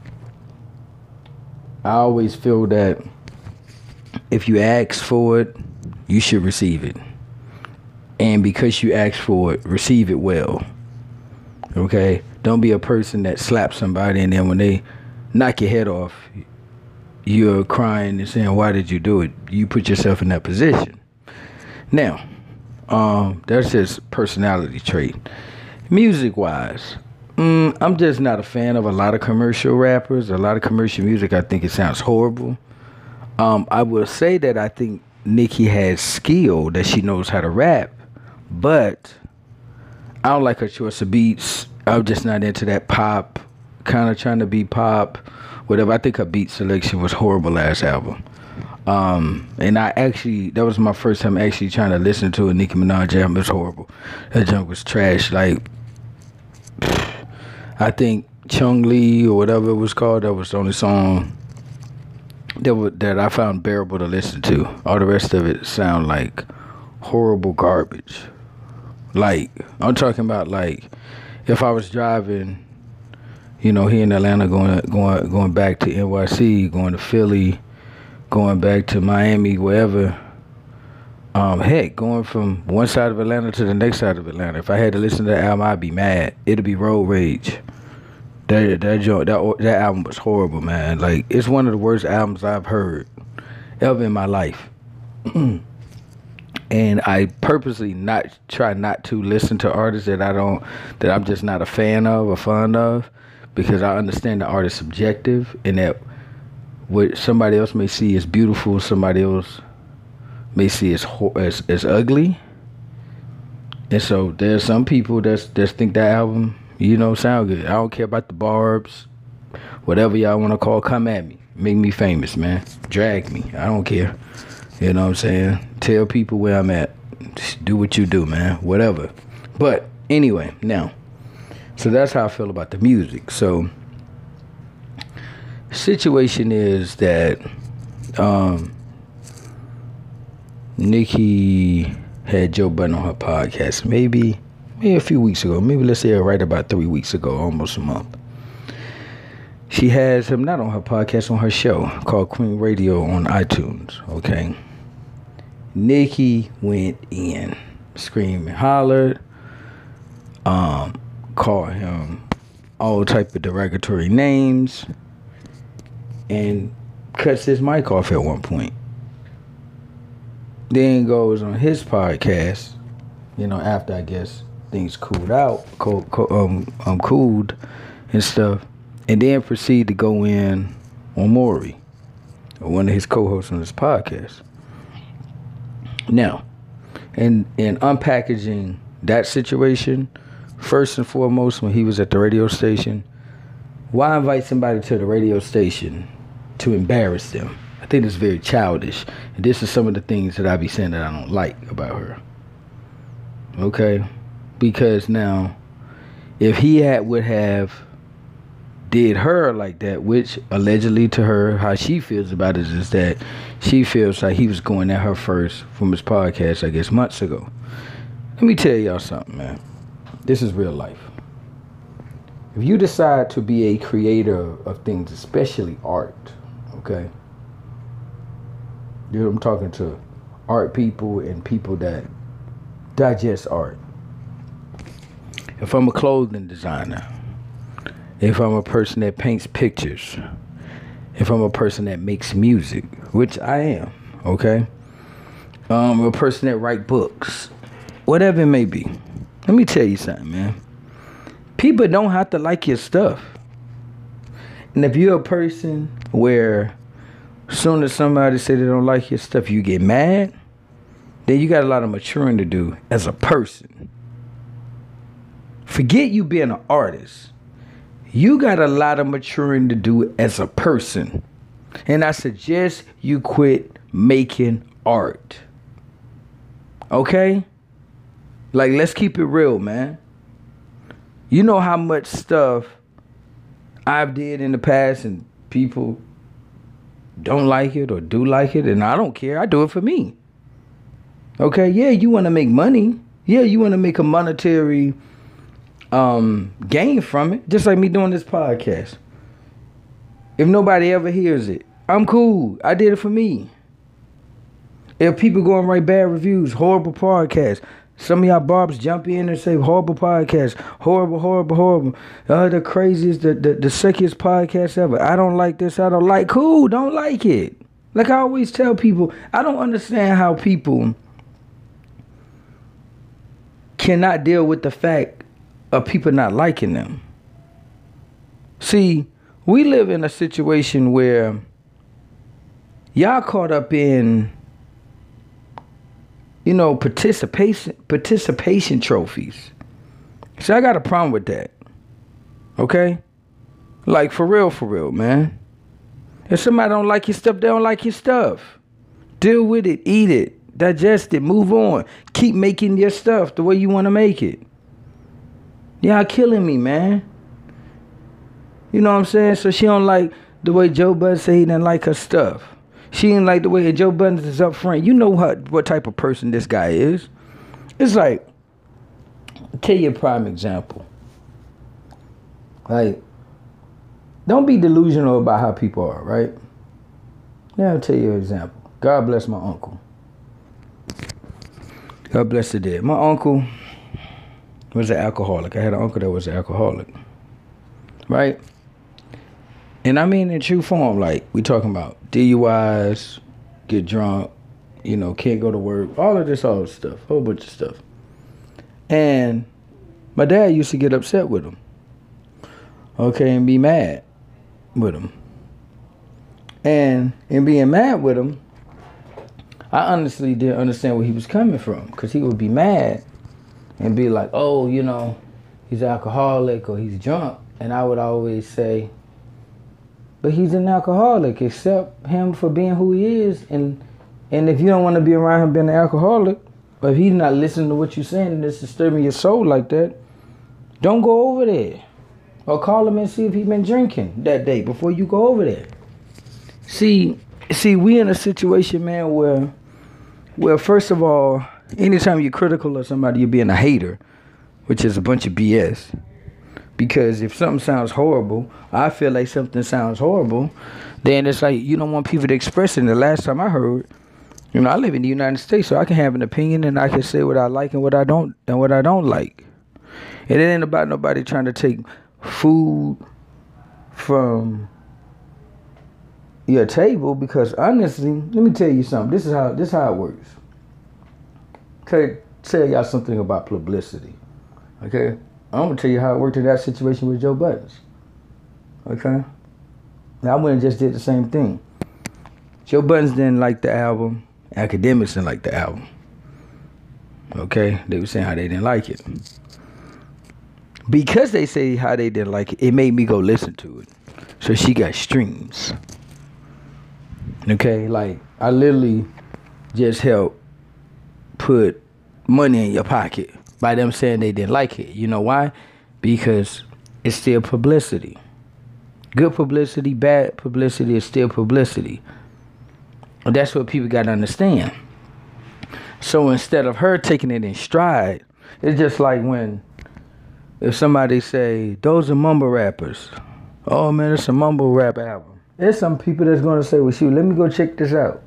I always feel that if you ask for it you should receive it. And because you ask for it, receive it well. Okay? Don't be a person that slaps somebody and then when they knock your head off, you're crying and saying, Why did you do it? You put yourself in that position. Now, um, that's just personality trait. Music wise, mm, I'm just not a fan of a lot of commercial rappers. A lot of commercial music, I think it sounds horrible. Um, I will say that I think Nicki has skill that she knows how to rap, but I don't like her choice of beats. I'm just not into that pop kind of trying to be pop, whatever. I think her beat selection was horrible last album. Um, and I actually that was my first time actually trying to listen to a Nicki Minaj album. It was horrible. That junk was trash. Like I think Chun-Li or whatever it was called, that was the only song that was, that I found bearable to listen to. All the rest of it sound like horrible garbage. Like I'm talking about like if I was driving, you know, here in Atlanta going going going back to NYC, going to Philly, going back to Miami, wherever. Um, heck, going from one side of Atlanta to the next side of Atlanta. If I had to listen to that album, I'd be mad. It'd be road rage. That that joint, that that album was horrible, man. Like it's one of the worst albums I've heard ever in my life. (clears throat) and I purposely not try not to listen to artists that I don't that I'm just not a fan of or fond of because I understand the art is subjective and that what somebody else may see as beautiful, somebody else may see as as, as ugly. And so there's some people that's that think that album, you know, sound good. I don't care about the barbs, whatever y'all want to call. Come at me, make me famous, man. Drag me. I don't care. You know what I'm saying? Tell people where I'm at. Just do what you do, man. Whatever. But anyway, now, so that's how I feel about the music. So situation is that um Nicki had Joe Budden on her podcast maybe maybe a few weeks ago, maybe let's say right about three weeks ago, almost a month. She has him not on her podcast, on her show called Queen Radio on iTunes. Okay. Nicki went in, screaming, and hollered, um, called him all type of derogatory names, and cuts his mic off at one point then goes on his podcast, you know, after I guess things cooled out, cool, um, um, cooled and stuff, and then proceed to go in on Rory, one of his co-hosts on his podcast. Now, in in unpackaging that situation, first and foremost, when he was at the radio station, why invite somebody to the radio station to embarrass them? I think it's very childish. And this is some of the things that I be saying that I don't like about her. Okay? Because now, if he had would have did her like that, which allegedly to her, how she feels about it is that she feels like he was going at her first from his podcast, I guess, months ago. Let me tell y'all something, man. This is real life. If you decide to be a creator of things, especially art, okay? Know, I'm talking to art people and people that digest art. If I'm a clothing designer, if I'm a person that paints pictures, if I'm a person that makes music, which I am, okay? Um, a person that write books, whatever it may be. Let me tell you something, man. People don't have to like your stuff. And if you're a person where soon as somebody say they don't like your stuff, you get mad, then you got a lot of maturing to do as a person. Forget you being an artist. You got a lot of maturing to do as a person. And I suggest you quit making art. Okay? Like, let's keep it real, man. You know how much stuff I've did in the past and people don't like it or do like it, and I don't care. I do it for me. Okay, yeah, you want to make money. Yeah, you want to make a monetary um gain from it, just like me doing this podcast. If nobody ever hears it, I'm cool. I did it for me. If people go and write bad reviews, horrible podcast, some of y'all barbs jump in and say horrible podcast, horrible, horrible, horrible. Uh, the craziest, the, the the sickest podcast ever. I don't like this. I don't like. Cool, don't like it. Like I always tell people, I don't understand how people cannot deal with the fact of people not liking them. See, we live in a situation where y'all caught up in you know, participation participation trophies. See, I got a problem with that. Okay? Like for real, for real, man. If somebody don't like your stuff, they don't like your stuff. Deal with it, eat it, digest it, move on. Keep making your stuff the way you want to make it. Y'all killing me, man. You know what I'm saying? So she don't like the way Joe Budden say he didn't like her stuff. She didn't like the way Joe Budden is up front. You know what what type of person this guy is. It's like, tell you a prime example. Like, don't be delusional about how people are, right? Now I'll tell you an example. God bless my uncle. God bless the dead. My uncle was an alcoholic. I had an uncle that was an alcoholic. Right? And I mean in true form, like we talking about DUIs, get drunk, you know, can't go to work, all of this other stuff, whole bunch of stuff. And my dad used to get upset with him. Okay, and be mad with him. And in being mad with him, I honestly didn't understand where he was coming from because he would be mad and be like, oh, you know, he's alcoholic or he's drunk. And I would always say, but he's an alcoholic. Accept him for being who he is. And and if you don't want to be around him being an alcoholic, or if he's not listening to what you're saying and it's disturbing your soul like that, don't go over there. Or call him and see if he's been drinking that day before you go over there. See, see, we in a situation, man, where where first of all, anytime you're critical of somebody, you're being a hater, which is a bunch of BS. Because if something sounds horrible, I feel like something sounds horrible, then it's like you don't want people to express it. And the last time I heard, you know, I live in the United States, so I can have an opinion and I can say what I like and what I don't and what I don't like. And it ain't about nobody trying to take food from your table because honestly, let me tell you something. This is how this is how it works. Okay, tell y'all something about publicity. Okay, I'm gonna tell you how it worked in that situation with Joe Budden. Okay, now I went and just did the same thing. Joe Budden didn't like the album. Akademiks didn't like the album. Okay, they were saying how they didn't like it. Because they say how they didn't like it, it made me go listen to it. So she got streams. Okay, like I literally just helped put money in your pocket by them saying they didn't like it. You know why? Because it's still publicity. Good publicity, bad publicity is still publicity. And that's what people got to understand. So instead of her taking it in stride, it's just like when if somebody say those are mumble rappers. Oh man, it's a mumble rap album. There's some people that's gonna say, well shoot, let me go check this out.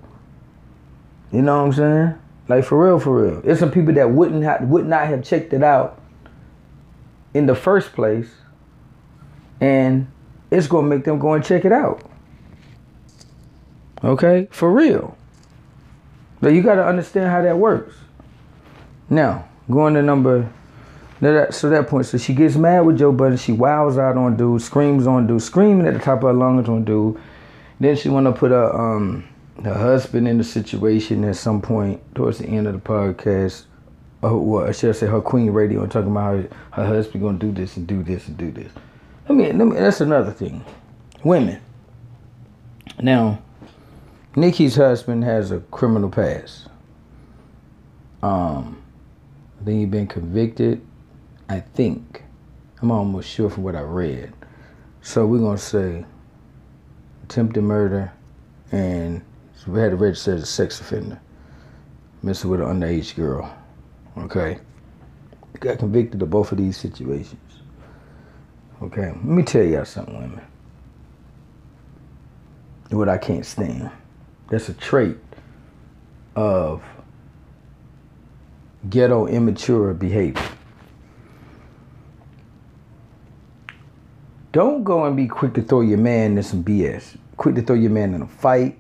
You know what I'm saying? Like for real, for real. There's some people that wouldn't have would not have checked it out in the first place. And it's gonna make them go and check it out. Okay? For real. But you gotta understand how that works. Now, going to number so that point, so she gets mad with Joe Budden. She wows out on dude, screams on dude, screaming at the top of her lungs on dude. Then she want to put a um her husband in the situation at some point towards the end of the podcast. Or should I say her queen radio and talking about her, her husband gonna do this and do this and do this. I mean, let me, that's another thing. Women. Now, Nicki's husband has a criminal past. Um, I think he's been convicted I think. I'm almost sure from what I read. So we're gonna say attempted murder and so we had to register as a sex offender. Messing with an underage girl. Okay. Got convicted of both of these situations. Okay. Let me tell y'all something, women. What I can't stand. That's a trait of ghetto immature behavior. Don't go and be quick to throw your man in some BS. Quick to throw your man in a fight.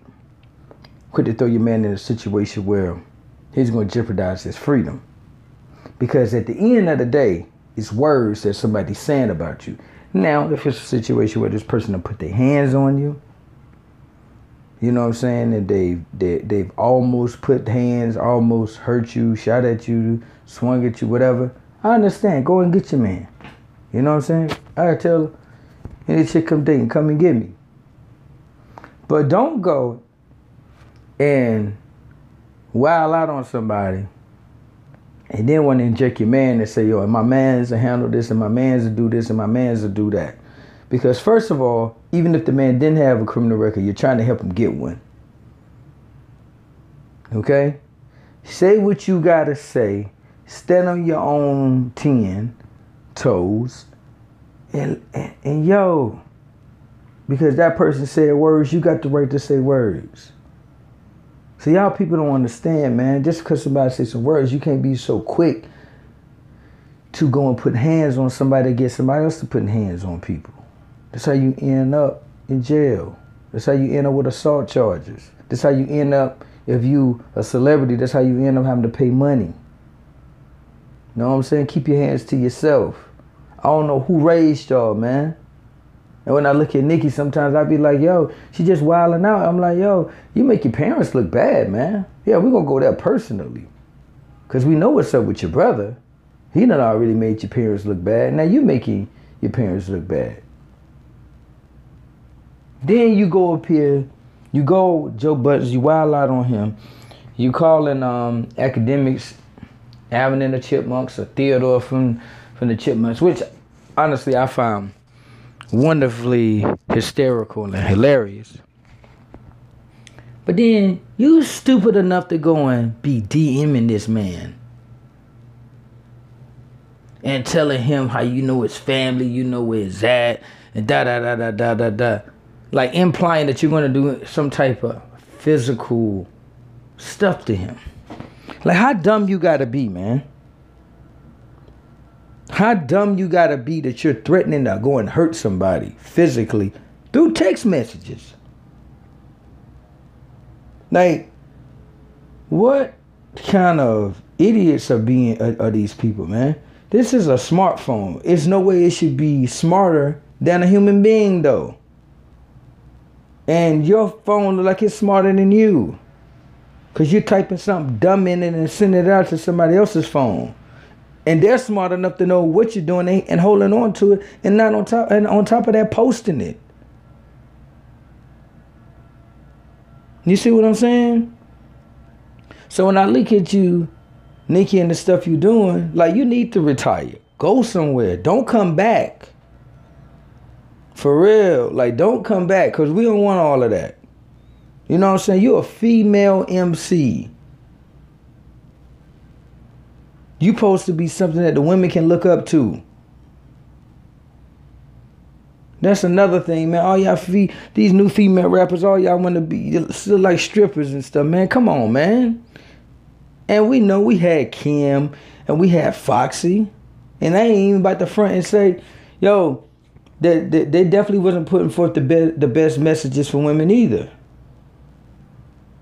Quick to throw your man in a situation where he's going to jeopardize his freedom. Because at the end of the day, it's words that somebody's saying about you. Now, if it's a situation where this person will put their hands on you, you know what I'm saying, and they, they they've almost put hands, almost hurt you, shot at you, swung at you, whatever. I understand. Go and get your man. You know what I'm saying? I tell any chick come dating, come and get me. But don't go and wild out on somebody and then want to inject your man and say, yo, my man's to handle this and my man's to do this and my man's to do that. Because first of all, even if the man didn't have a criminal record, you're trying to help him get one. Okay? Say what you gotta say. Stand on your own ten toes. And, and, and yo, because that person said words, you got the right to say words. So y'all people don't understand, man. Just because somebody says some words, you can't be so quick to go and put hands on somebody to get somebody else to put hands on people. That's how you end up in jail. That's how you end up with assault charges. That's how you end up if you a celebrity. That's how you end up having to pay money. Know what I'm saying? Keep your hands to yourself. I don't know who raised y'all, man. And when I look at Nicki, sometimes I be like, yo, she just wilding out. I'm like, yo, you make your parents look bad, man. Yeah, we're gonna go there personally. Cause we know what's up with your brother. He done already made your parents look bad. Now you making your parents look bad. Then you go up here, you go Joe Budden, you wild out on him. You calling um, Akademiks, Alvin and the Chipmunks, or Theodore from from the Chipmunks, which honestly I found wonderfully hysterical and hilarious. But then you stupid enough to go and be DMing this man. And telling him how you know his family, you know where he's at, and da da da da da da da. Like implying that you're gonna do some type of physical stuff to him. Like how dumb you gotta be, man. How dumb you gotta be that you're threatening to go and hurt somebody physically through text messages. Like, what kind of idiots are being are, are these people, man? This is a smartphone. It's no way it should be smarter than a human being, though. And your phone look like it's smarter than you. Cause you're typing something dumb in it and sending it out to somebody else's phone and they're smart enough to know what you're doing and holding on to it and not on top and on top of that posting it. You see what i'm saying? So when i look at you nikki and the stuff you're doing like you need to retire. Go somewhere. Don't come back. For real. Like don't come back because we don't want all of that. You know what i'm saying? You're a female mc you supposed to be something that the women can look up to. That's another thing, man. All y'all fe- these new female rappers, all y'all want to be still like strippers and stuff, man. Come on, man. And we know we had Kim and we had Foxy, and I ain't even about to front and say, yo, they, they, they definitely wasn't putting forth the be- the best messages for women either.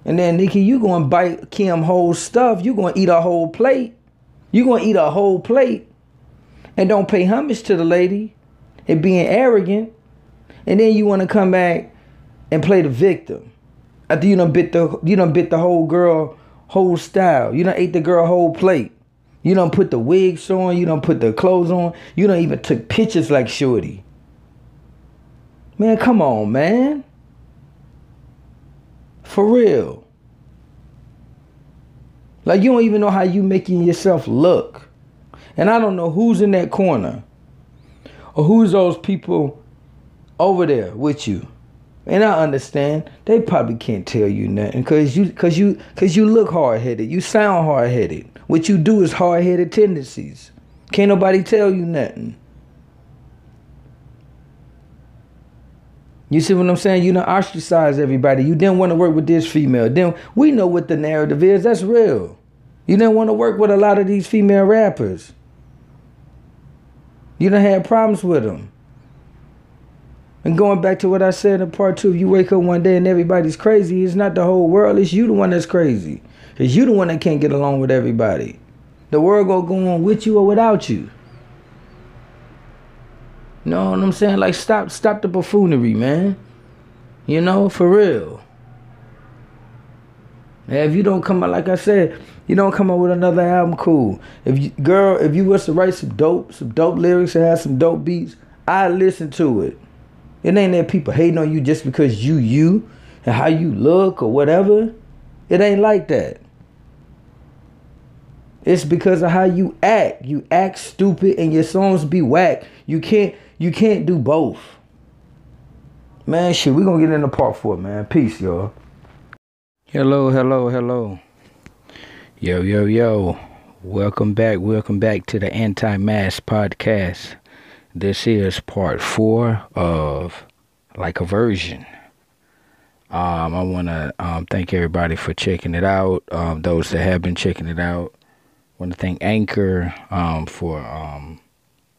And then Nicki, you gonna bite Kim whole stuff. You gonna eat a whole plate. You're going to eat a whole plate and don't pay homage to the lady and being arrogant. And then you want to come back and play the victim. After you done bit the you done bit the whole girl whole style. You done ate the girl whole plate. You don't put the wigs on, you don't put the clothes on, you don't even took pictures like Shorty. Man, come on, man. For real. Like you don't even know how you making yourself look. And I don't know who's in that corner. Or who's those people over there with you. And I understand they probably can't tell you nothing because you cause you cause you look hard headed. You sound hard headed. What you do is hard headed tendencies. Can't nobody tell you nothing. You see what I'm saying? You don't ostracize everybody. You didn't want to work with this female. Then we know what the narrative is. That's real. You didn't want to work with a lot of these female rappers. You don't have problems with them. And going back to what I said in part two, if you wake up one day and everybody's crazy, it's not the whole world. It's you the one that's crazy. It's you the one that can't get along with everybody. The world gonna go on with you or without you. You know what I'm saying? Like stop stop the buffoonery, man. You know, for real. And if you don't come out, like I said, you don't come out with another album, cool. If you, girl, if you was to write some dope, some dope lyrics and have some dope beats, I listen to it. It ain't that people hating on you just because you you and how you look or whatever. It ain't like that. It's because of how you act. You act stupid and your songs be whack. You can't you can't do both. Man, shit, we gonna get into part four, man. Peace, y'all. Hello, hello, hello. Yo, yo, yo. Welcome back. Welcome back to the Anti Mask Podcast. This is part four of Like a Version. Um, I want to um, thank everybody for checking it out. Um, those that have been checking it out. Want to thank Anchor um, for um,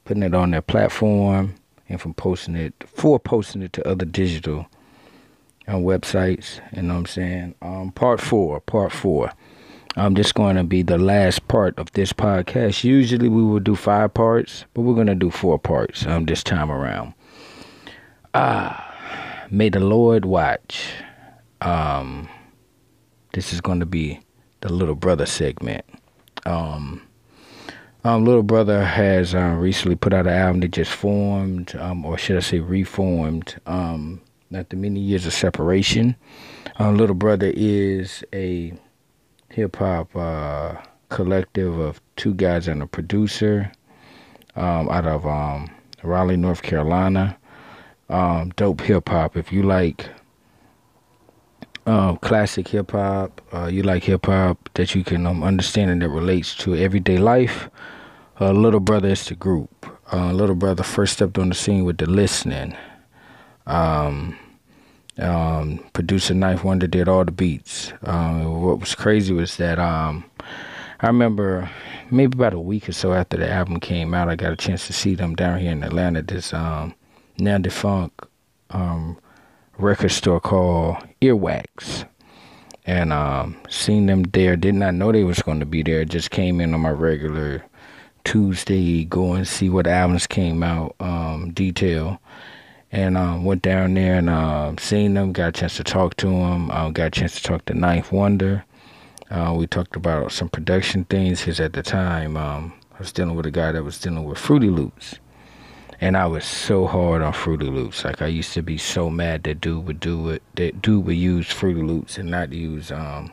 putting it on their platform and for posting it for posting it to other digital uh, websites. You know what I'm saying? Um, part four, part four. I'm just going to be the last part of this podcast. Usually we will do five parts, but we're going to do four parts um, this time around. Ah, may the Lord watch. Um, this is going to be the little brother segment. Um, um, little brother has uh, recently put out an album that just formed, um, or should I say, reformed. Um, after many years of separation, uh, little brother is a hip hop uh, collective of two guys and a producer um, out of um, Raleigh, North Carolina. Um, dope hip hop. If you like um, classic hip hop. Uh, you like hip hop that you can um, understand and that relates to everyday life. Uh, Little Brother is the group. Uh, Little Brother first stepped on the scene with the listening. Um, um, producer Ninth Wonder did all the beats. Um, what was crazy was that um, I remember maybe about a week or so after the album came out, I got a chance to see them down here in Atlanta. This um, now defunct um, record store called Earwax. And um, them there. Did not know they was going to be there. Just came in on my regular Tuesday, go and see what albums came out, um, detail. And um, went down there and uh, seen them. Got a chance to talk to them. Uh, got a chance to talk to Ninth Wonder. Uh, we talked about some production things. Because at the time, um, I was dealing with a guy that was dealing with Fruity Loops and I was so hard on Fruity Loops. Like I used to be so mad that dude would do it. That dude would use Fruity Loops and not use um,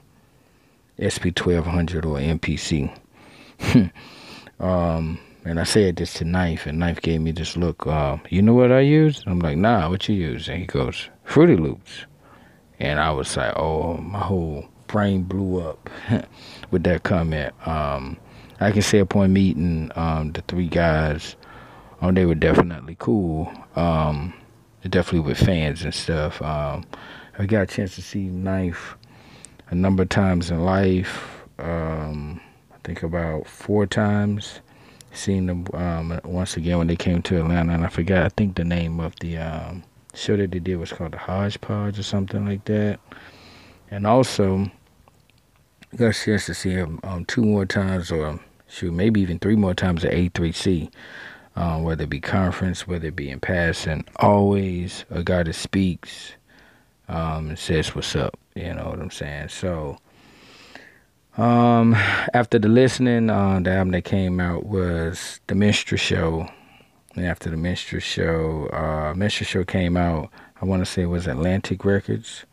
SP twelve hundred or MPC. (laughs) um, and I said this to Ninth, and Ninth gave me this look. Uh, you know what I use? I'm like, Nah, what you use? And he goes, Fruity Loops. And I was like, Oh, my whole brain blew up (laughs) with that comment. Um, I can say upon meeting um, the three guys um, they were definitely cool. Um, definitely with fans and stuff. Um, I got a chance to see Ninth a number of times in life. Um, I think about four times. Seen them um, once again when they came to Atlanta, and I forgot. I think the name of the um, show that they did was called the Hodgepodge or something like that. And also, I got a chance to see him um, two more times, or shoot, maybe even three more times at A3C um, whether it be conference, whether it be in passing, always a guy that speaks um, and says what's up. You know what I'm saying? So, um, after the listening, uh, the album that came out was The Minstrel Show. And after The Minstrel Show, uh, Minstrel Show came out, I want to say it was Atlantic Records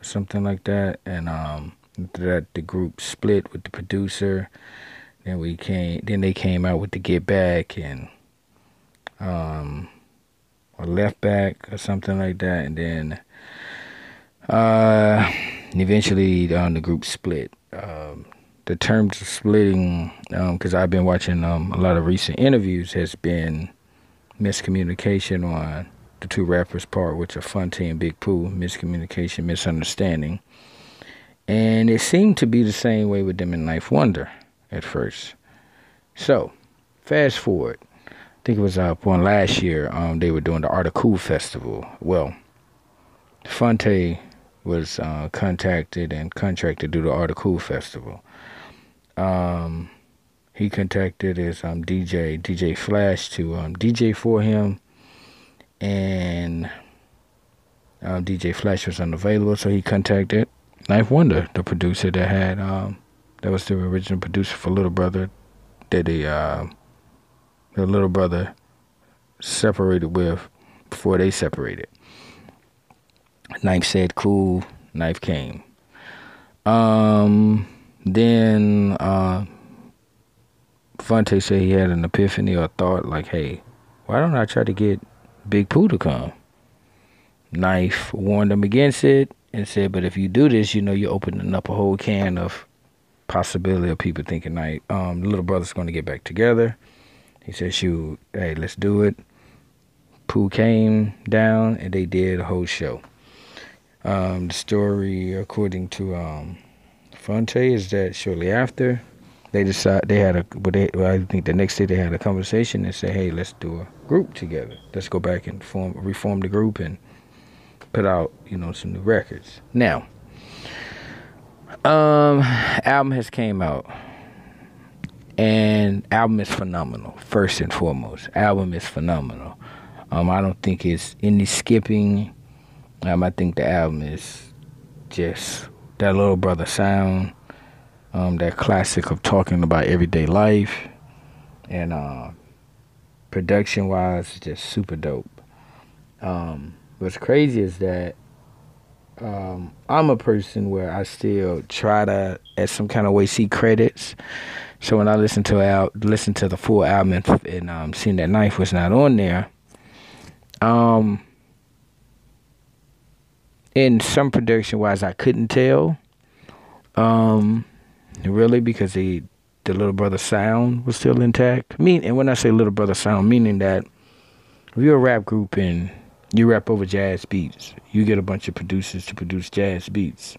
or something like that. And um, that the group split with the producer. Then we came. Then they came out with the Get Back, and um, a left back or something like that, and then uh, eventually um, the group split. Um, the terms of splitting, because um, I've been watching um, a lot of recent interviews, has been miscommunication on the two rappers' part, which are Phonte and Big Pooh. Miscommunication, misunderstanding, and it seemed to be the same way with them in Ninth Wonder at first. So, fast forward I think it was up one last year. Um, they were doing the Art of Cool festival. Well, Phonte was uh, contacted and contracted to the Art of Cool festival. Um, he contacted his um, DJ DJ Flash to um, DJ for him, and um, DJ Flash was unavailable, so he contacted Ninth Wonder, the producer that had um, that was the original producer for Little Brother, that he uh, the little brother separated with before they separated. Ninth said, "Cool." Ninth came. Um, then uh, Phonte said he had an epiphany or thought like, "Hey, why don't I try to get Big Pooh to come?" Knife warned him against it and said, "But if you do this, you know you're opening up a whole can of possibility of people thinking like, um, the little brother's going to get back together." He said, "Shoot, hey, let's do it." Pooh came down and they did a whole show. Um, the story, according to um, Phonte, is that shortly after they decided they had a, but they, well, I think the next day they had a conversation and said, "Hey, let's do a group together. Let's go back and form, reform the group and put out, you know, some new records." Now, um, album has came out, and album is phenomenal. First and foremost, album is phenomenal. Um, I don't think it's any skipping. Um, I think the album is just that little brother sound, um, that classic of talking about everyday life, and uh, production wise, just super dope. Um, what's crazy is that um, I'm a person where I still try to, at some kind of way, see credits. So when I listen to al- listen to the full album and, and um, seeing that Ninth was not on there, um, in some production wise, I couldn't tell. Um, really, because the the little brother sound was still intact. mean, and when I say little brother sound, meaning that if you're a rap group and you rap over jazz beats, you get a bunch of producers to produce jazz beats,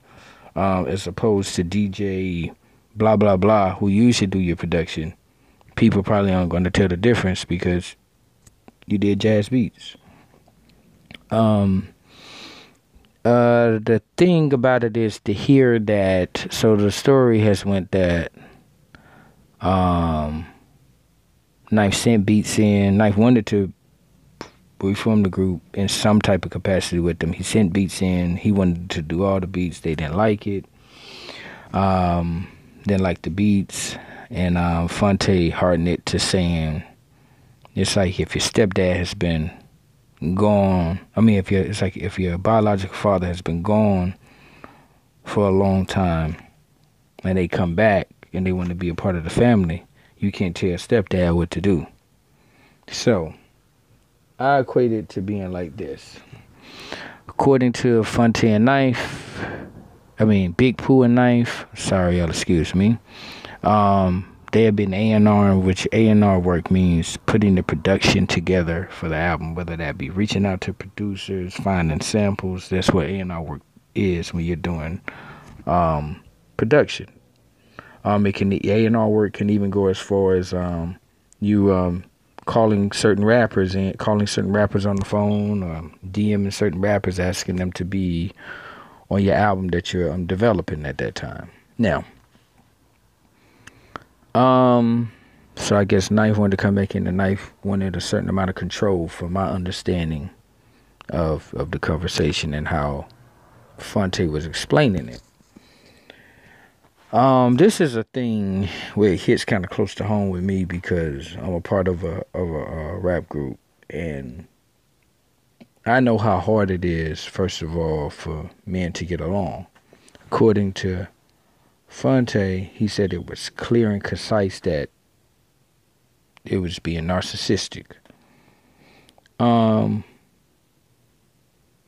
um, as opposed to DJ blah blah blah who usually do your production. People probably aren't going to tell the difference because you did jazz beats. Um, uh, the thing about it is to hear that. So the story has went that um, Ninth sent beats in. Ninth wanted to reform the group in some type of capacity with them. He sent beats in. He wanted to do all the beats. They didn't like it. Um, didn't like the beats. And um, Phonte hardened it to saying, it's like if your stepdad has been gone. I mean, if your it's like if your biological father has been gone for a long time, and they come back and they want to be a part of the family, you can't tell stepdad what to do. So, I equate it to being like this. According to and Ninth, I mean Big Pooh and Ninth. Sorry, y'all, excuse me. Um, they have been A&R, which A&R work means putting the production together for the album, whether that be reaching out to producers, finding samples. That's what A&R work is when you're doing um, production. Um, it can A&R work can even go as far as um, you um, calling certain rappers and calling certain rappers on the phone, or DMing certain rappers, asking them to be on your album that you're um, developing at that time. Now um, so I guess Ninth wanted to come back in. The Ninth wanted a certain amount of control for my understanding of of the conversation and how Phonte was explaining it. Um, this is a thing where it hits kind of close to home with me because I'm a part of a of a, a rap group and I know how hard it is, first of all, for men to get along. According to Phonte, he said it was clear and concise that it was being narcissistic. Um,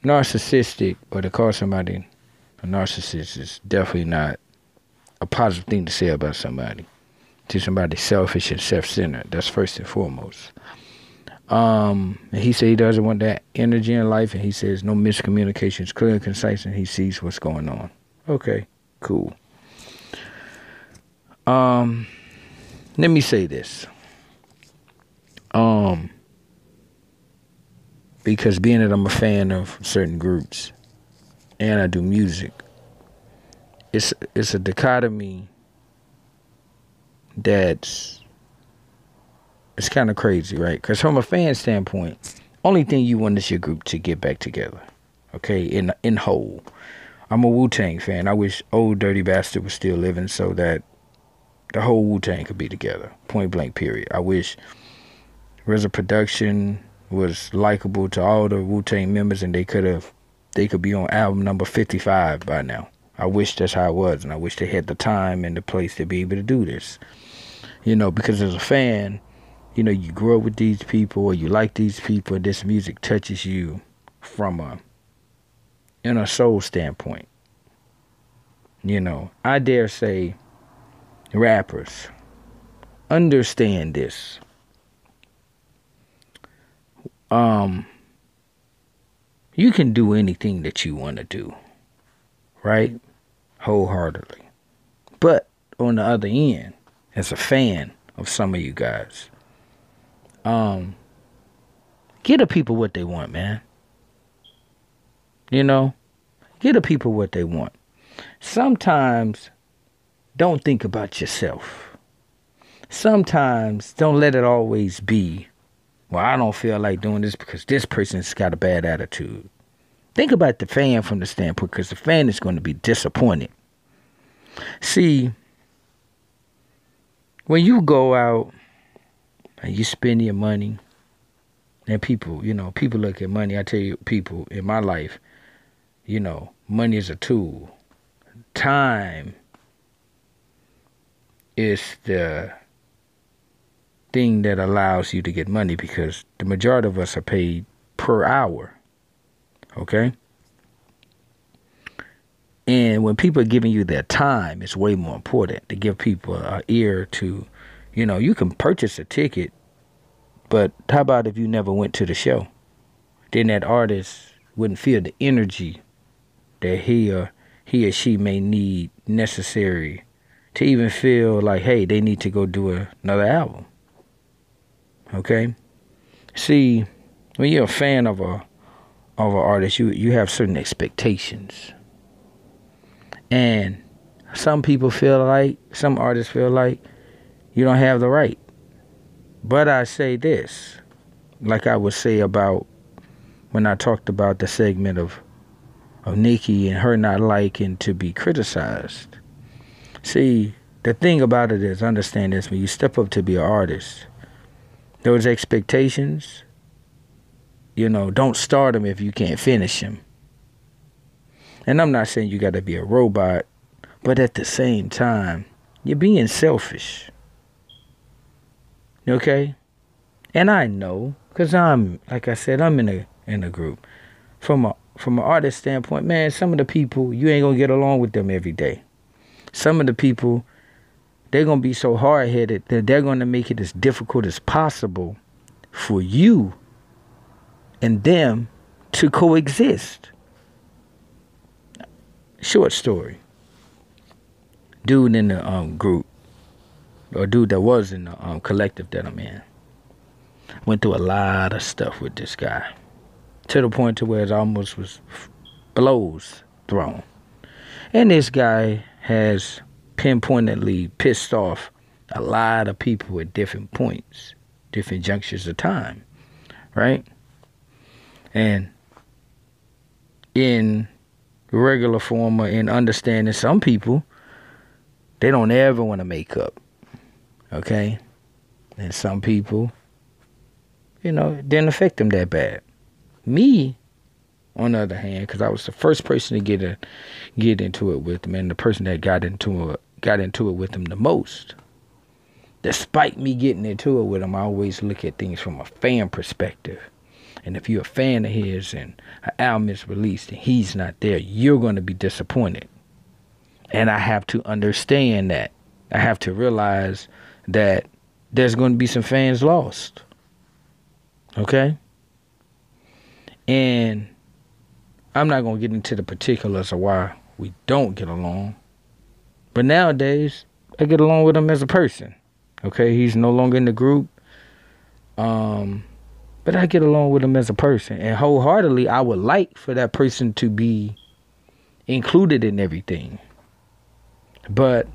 narcissistic, or to call somebody a narcissist is definitely not a positive thing to say about somebody. To somebody selfish and self-centered. That's first and foremost. Um, and he said he doesn't want that energy in life, and he says no miscommunication is clear and concise, and he sees what's going on. Okay, cool. Um, let me say this. Um, because being that I'm a fan of certain groups and I do music, it's it's a dichotomy that's it's kind of crazy, right? Because from a fan standpoint, only thing you want is your group to get back together, okay? In in whole, I'm a Wu Tang fan. I wish old Dirty Bastard was still living so that the whole Wu Tang could be together. Point blank. Period. I wish RZA production was likable to all the Wu Tang members, and they could have they could be on album number 55 by now. I wish that's how it was, and I wish they had the time and the place to be able to do this. You know, because as a fan, you know, you grow up with these people or you like these people, and this music touches you from a in a soul standpoint. You know, I dare say rappers understand this. Um you can do anything that you want to do, right? Wholeheartedly. But on the other end, as a fan of some of you guys, um, get the people what they want, man. You know, get the people what they want. Sometimes don't think about yourself. Sometimes don't let it always be well, I don't feel like doing this because this person's got a bad attitude. Think about the fan from the standpoint because the fan is going to be disappointed. See, when you go out and you spend your money, and people, you know, people look at money. I tell you, people in my life, you know, money is a tool. Time is the thing that allows you to get money because the majority of us are paid per hour. Okay? And when people are giving you their time, it's way more important to give people an ear to, you know, you can purchase a ticket, but how about if you never went to the show? Then that artist wouldn't feel the energy that he or he or she may need necessary to even feel like, hey, they need to go do another album. Okay? See, when you're a fan of a of an artist, you you have certain expectations. And some people feel like, some artists feel like you don't have the right. But I say this, like I would say about when I talked about the segment of of Nicki and her not liking to be criticized. See, the thing about it is, understand this: when you step up to be an artist, those expectations, you know, don't start them if you can't finish them. And I'm not saying you got to be a robot, but at the same time, you're being selfish. Okay? And I know, cause I'm like I said, I'm in a in a group. From a from an artist standpoint, man, some of the people you ain't gonna get along with them every day. Some of the people they're going to be so hard headed that they're going to make it as difficult as possible for you and them to coexist. Short story. Dude in the um, group, or dude that was in the um, collective that I'm in, went through a lot of stuff with this guy to the point to where it almost was blows thrown. And this guy has pinpointedly pissed off a lot of people at different points, different junctures of time, right? And in regular form or in understanding some people, they don't ever want to make up. Okay? And some people, you know, didn't affect them that bad. Me, on the other hand, because I was the first person to get a, get into it with him, and the person that got into it got into it with him the most. Despite me getting into it with him, I always look at things from a fan perspective. And if you're a fan of his and an album is released and he's not there, you're going to be disappointed. And I have to understand that. I have to realize that there's going to be some fans lost. Okay? And I'm not going to get into the particulars of why we don't get along. But nowadays, I get along with him as a person. Okay, he's no longer in the group. Um, but I get along with him as a person, and wholeheartedly, I would like for that person to be included in everything. But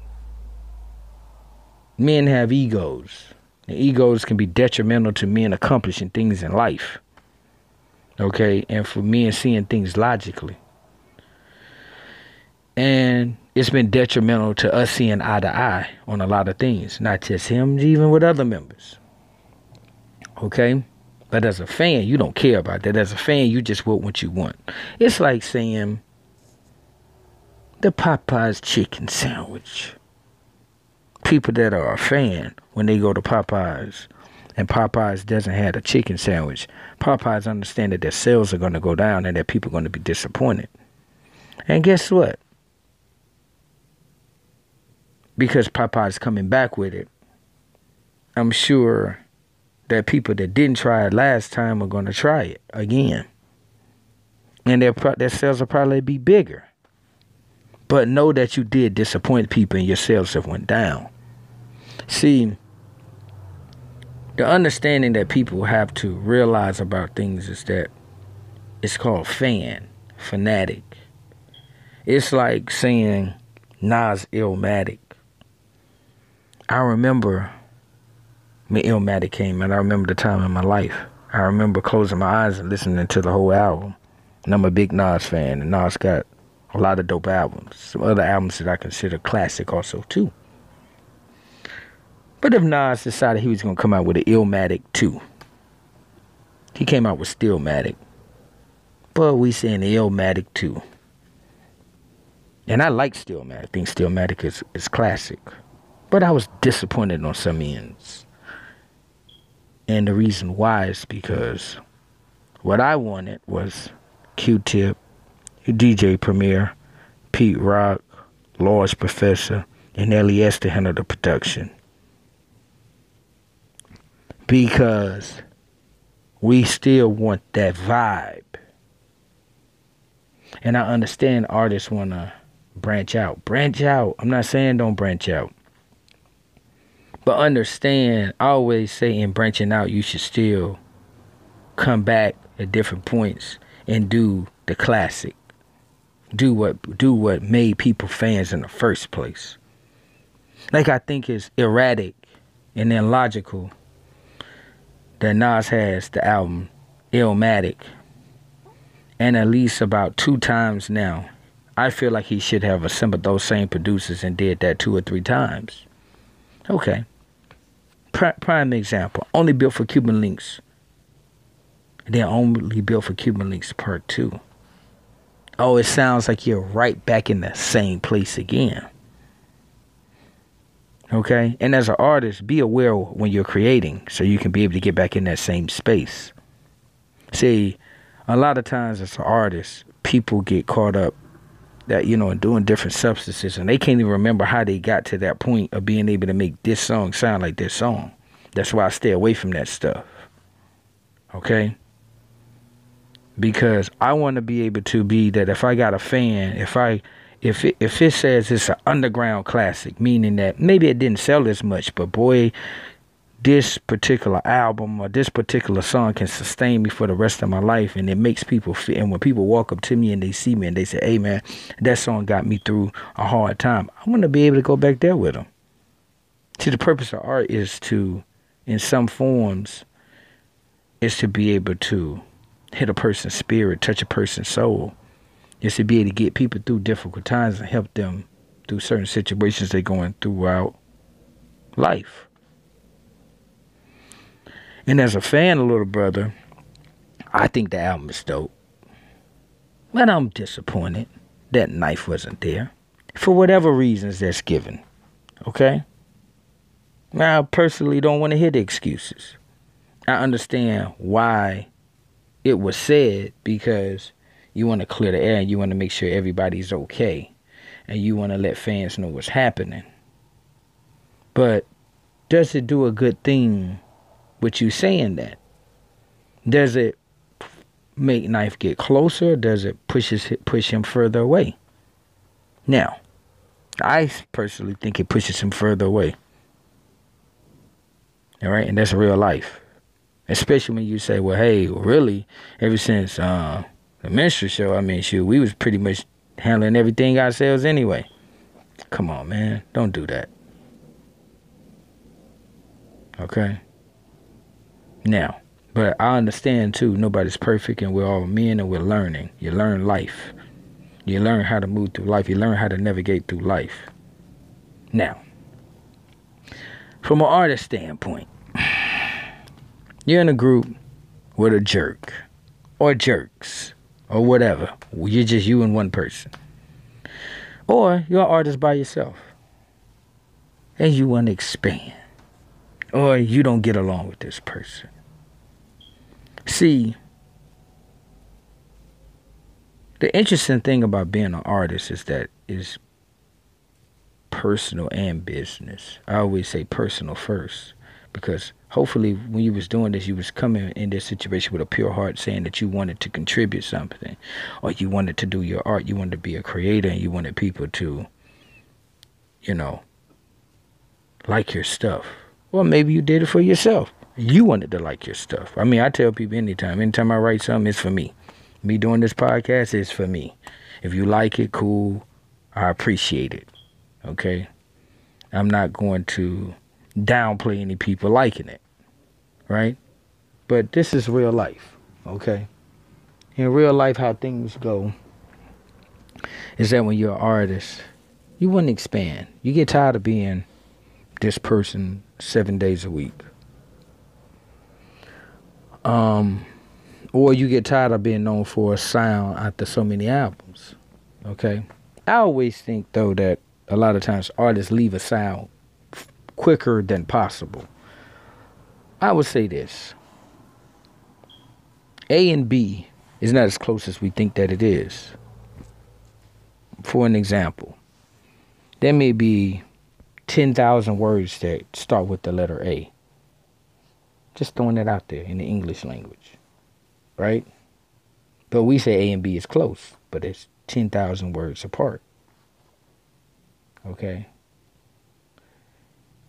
men have egos, and egos can be detrimental to men accomplishing things in life. Okay, and for men seeing things logically. And it's been detrimental to us seeing eye to eye on a lot of things, not just him, even with other members. Okay? But as a fan, you don't care about that. As a fan, you just want what you want. It's like saying the Popeyes chicken sandwich. People that are a fan, when they go to Popeyes and Popeyes doesn't have a chicken sandwich, Popeyes understand that their sales are going to go down and that people are going to be disappointed. And guess what? Because Popeyes coming back with it, I'm sure that people that didn't try it last time are going to try it again. And their, their sales will probably be bigger. But know that you did disappoint people and your sales have went down. See, the understanding that people have to realize about things is that it's called fan, fanatic. It's like saying Nas Illmatic. I remember when Illmatic came and I remember the time in my life. I remember closing my eyes and listening to the whole album. And I'm a big Nas fan, and Nas got a lot of dope albums. Some other albums that I consider classic also too. But if Nas decided he was gonna come out with an Illmatic 2, he came out with Stillmatic. But we saying Illmatic 2. And I like Stillmatic. I think Stillmatic is, is classic. But I was disappointed on some ends. And the reason why is because what I wanted was Q-Tip, DJ Premier, Pete Rock, Large Professor, and L.E.S. to handle the production because we still want that vibe. And I understand artists want to branch out. Branch out. I'm not saying don't branch out. But understand, I always say in branching out, you should still come back at different points and do the classic. Do what do what made people fans in the first place. Like I think it's erratic and illogical that Nas has the album Illmatic. And at least about two times now. I feel like he should have assembled those same producers and did that two or three times. Okay. Prime example. Only built for Cuban Linx. Then only built for Cuban Linx Part 2. Oh, it sounds like you're right back in the same place again. Okay? And as an artist, be aware when you're creating so you can be able to get back in that same space. See, a lot of times as an artist, people get caught up that, you know, in doing different substances and they can't even remember how they got to that point of being able to make this song sound like this song. That's why I stay away from that stuff. Okay? Because I want to be able to be that if I got a fan, if I if it, if it says it's an underground classic, meaning that maybe it didn't sell as much, but boy, this particular album or this particular song can sustain me for the rest of my life, and it makes people feel. And when people walk up to me and they see me and they say, "Hey, man, that song got me through a hard time," I want to be able to go back there with them. See, the purpose of art is to, in some forms, is to be able to hit a person's spirit, touch a person's soul is to be able to get people through difficult times and help them through certain situations they're going throughout life. And as a fan of Little Brother, I think the album is dope. But I'm disappointed that Ninth wasn't there. For whatever reasons that's given. Okay? Now, I personally don't want to hear the excuses. I understand why it was said because you want to clear the air and you want to make sure everybody's okay and you want to let fans know what's happening. But does it do a good thing with you saying that? Does it make Ninth get closer? Does it pushes push him further away? Now, I personally think it pushes him further away. All right, and that's real life. Especially when you say, "Well, hey, really, ever since uh, the minstrel show, I mean, shoot, we was pretty much handling everything ourselves anyway. Come on, man. Don't do that. Okay? Now, but I understand too, nobody's perfect and we're all men and we're learning. You learn life. You learn how to move through life. You learn how to navigate through life. Now, from an artist standpoint, you're in a group with a jerk or jerks or whatever. You're just you and one person. Or you're an artist by yourself and you want to expand. Or you don't get along with this person. See, the interesting thing about being an artist is that is personal and business. I always say personal first because hopefully when you was doing this you was coming in this situation with a pure heart saying that you wanted to contribute something or you wanted to do your art you wanted to be a creator and you wanted people to you know like your stuff. Well maybe you did it for yourself. You wanted to like your stuff. I mean i tell people anytime anytime i write something it's for me. Me doing this podcast is for me. If you like it cool. I appreciate it. Okay? I'm not going to downplay any people liking it, right? But this is real life, okay? In real life, how things go is that when you're an artist, you wouldn't expand. You get tired of being this person seven days a week. Um, or you get tired of being known for a sound after so many albums. Okay? I always think though that a lot of times artists leave a sound quicker than possible. I would say this A and B is not as close as we think that it is. For an example, there may be 10,000 words that start with the letter A. Just throwing that out there in the English language, right? But we say A and B is close, but it's 10,000 words apart. Okay?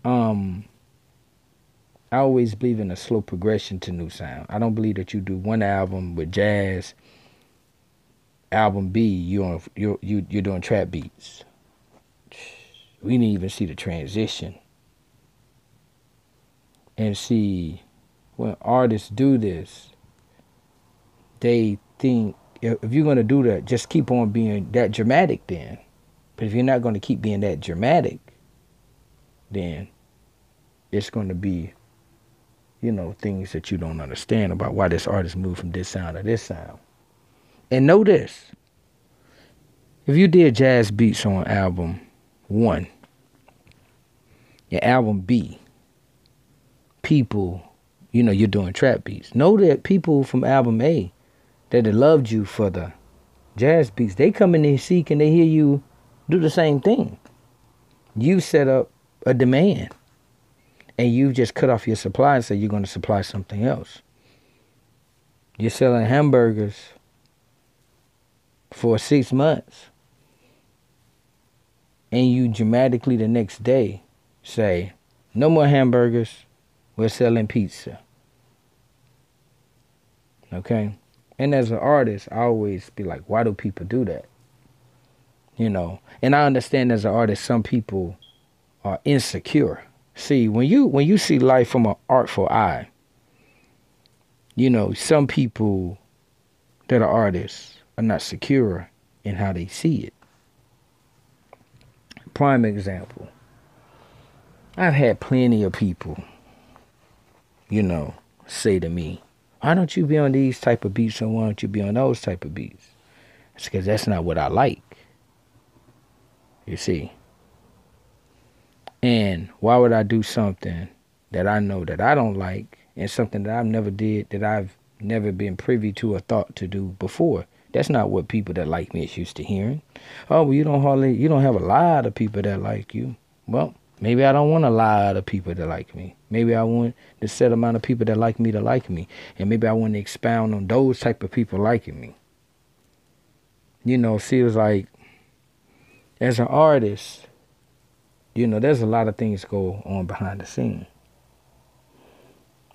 Um I always believe in a slow progression to new sound. I don't believe that you do one album with jazz. Album B, you on you you you're doing trap beats. We didn't even see the transition. And see, when artists do this, they think if you're gonna do that, just keep on being that dramatic then. But if you're not gonna keep being that dramatic, then it's going to be, you know, things that you don't understand about why this artist moved from this sound to this sound. And know this if you did jazz beats on album one, your album B, people, you know, you're doing trap beats. Know that people from album A that have loved you for the jazz beats, they come in there seek and they hear you do the same thing. You set up a demand and you just cut off your supply and say you're going to supply something else. You're selling hamburgers for six months, and you dramatically the next day say, No more hamburgers, we're selling pizza. Okay? And as an artist, I always be like, Why do people do that? You know, and I understand as an artist, some people are insecure See, when you when you see life from an artful eye, you know, some people that are artists are not secure in how they see it. Prime example. I've had plenty of people, you know, say to me, why don't you be on these type of beats and why don't you be on those type of beats? It's because that's not what I like. You see. And why would I do something that I know that I don't like and something that I've never did that I've never been privy to or thought to do before? That's not what people that like me is used to hearing. Oh, well, you don't hardly, you don't have a lot of people that like you. Well, maybe I don't want a lot of people that like me. Maybe I want the set amount of people that like me to like me, and maybe I want to expound on those type of people liking me. You know, see, it's like as an artist, you know, there's a lot of things go on behind the scene.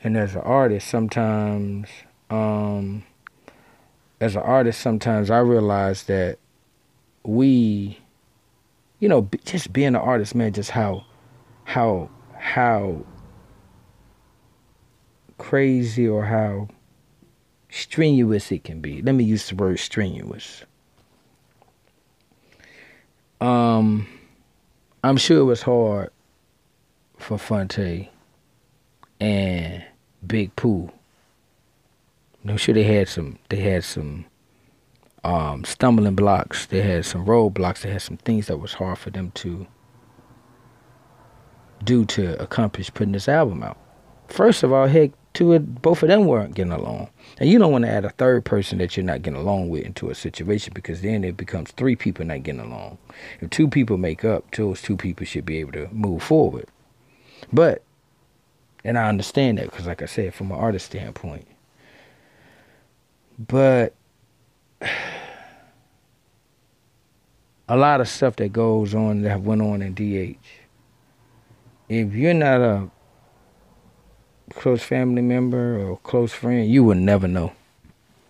And as an artist, sometimes, um, as an artist, sometimes I realize that we, you know, just being an artist, man, just how, how, how crazy or how strenuous it can be. Let me use the word strenuous. Um, I'm sure it was hard for Phonte and Big Pooh I'm sure they had some they had some um, stumbling blocks. They had some roadblocks. They had some things that was hard for them to do to accomplish putting this album out. First of all, heck, two both of them weren't getting along, and you don't want to add a third person that you're not getting along with into a situation because then it becomes three people not getting along. If two people make up, those two people should be able to move forward. But, and I understand that because, like I said, from an artist standpoint, but (sighs) a lot of stuff that goes on that went on in DH. If you're not a close family member or close friend, you will never know.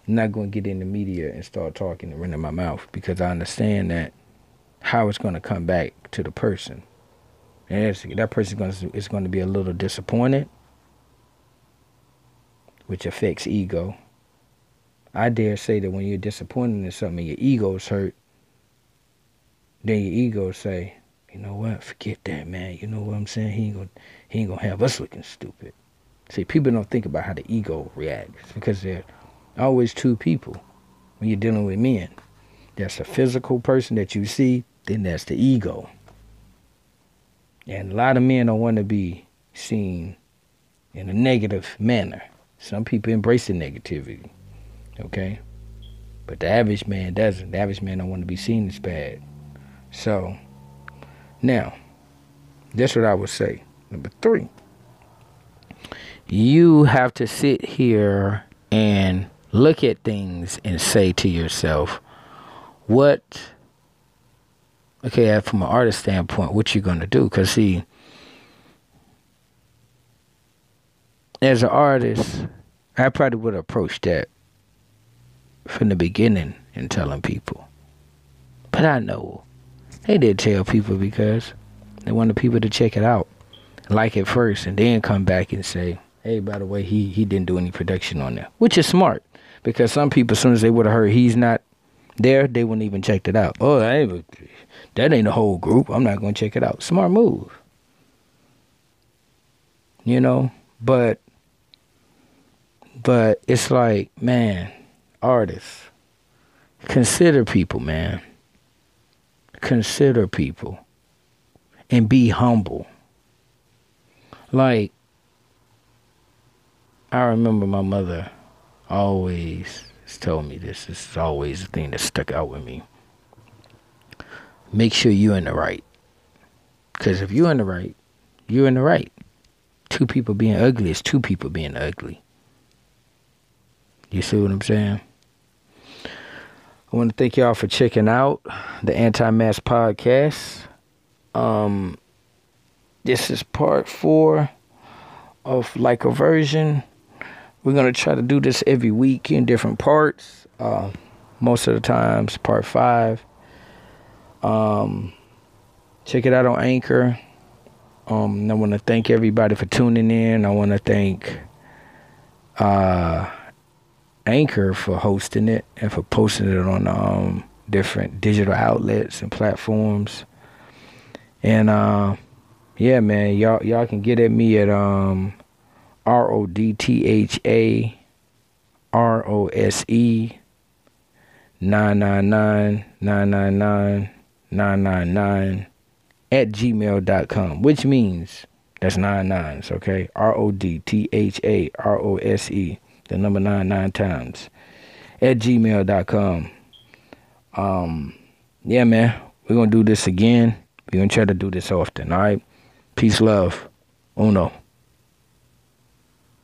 I'm not going to get in the media and start talking and running my mouth because I understand that how it's going to come back to the person. And that person is going to, be a little disappointed, which affects ego. I dare say that when you're disappointed in something, your ego's hurt, then your ego say, you know what, forget that, man. You know what I'm saying? He ain't gonna, he ain't gonna have us looking stupid. See, people don't think about how the ego reacts because there are always two people when you're dealing with men. There's a physical person that you see, then there's the ego. And a lot of men don't want to be seen in a negative manner. Some people embrace the negativity. Okay? But the average man doesn't. The average man don't want to be seen as bad. So, now, that's what I would say. Number three, you have to sit here and look at things and say to yourself, what, okay, uh, from an artist standpoint, what you're going to do? Because, see, as an artist, I probably would approach that from the beginning and telling people. But I know they did tell people because they wanted people to check it out, like it first, and then come back and say, "Hey, by the way, he he didn't do any production on there," which is smart because some people, as soon as they would have heard he's not there, they wouldn't even check it out. Oh, that ain't, that ain't a whole group. I'm not gonna check it out. Smart move. You know, but but it's like, man, artists, consider people, man. Consider people and be humble. Like, I remember my mother always told me this. This is always the thing that stuck out with me. Make sure you're in the right. Because if you're in the right, you're in the right. Two people being ugly is two people being ugly. You see what I'm saying? I want to thank y'all for checking out the Anti Mask Podcast. Um, this is part four of like a version. We're gonna try to do this every week in different parts. Uh, most of the times, part five. Um, check it out on Anchor. Um, I want to thank everybody for tuning in. I want to thank uh, Anchor for hosting it and for posting it on um, different digital outlets and platforms. And uh, yeah, man, y'all y'all can get at me at um, R O D T H A R O S E 999 999 999 at gmail.com, which means that's nine nines, okay? R O D T H A R O S E, the number nine nine times at gmail.com. Um, yeah, man, we're gonna do this again. We're gonna try to do this often, all right? Peace, love, uno.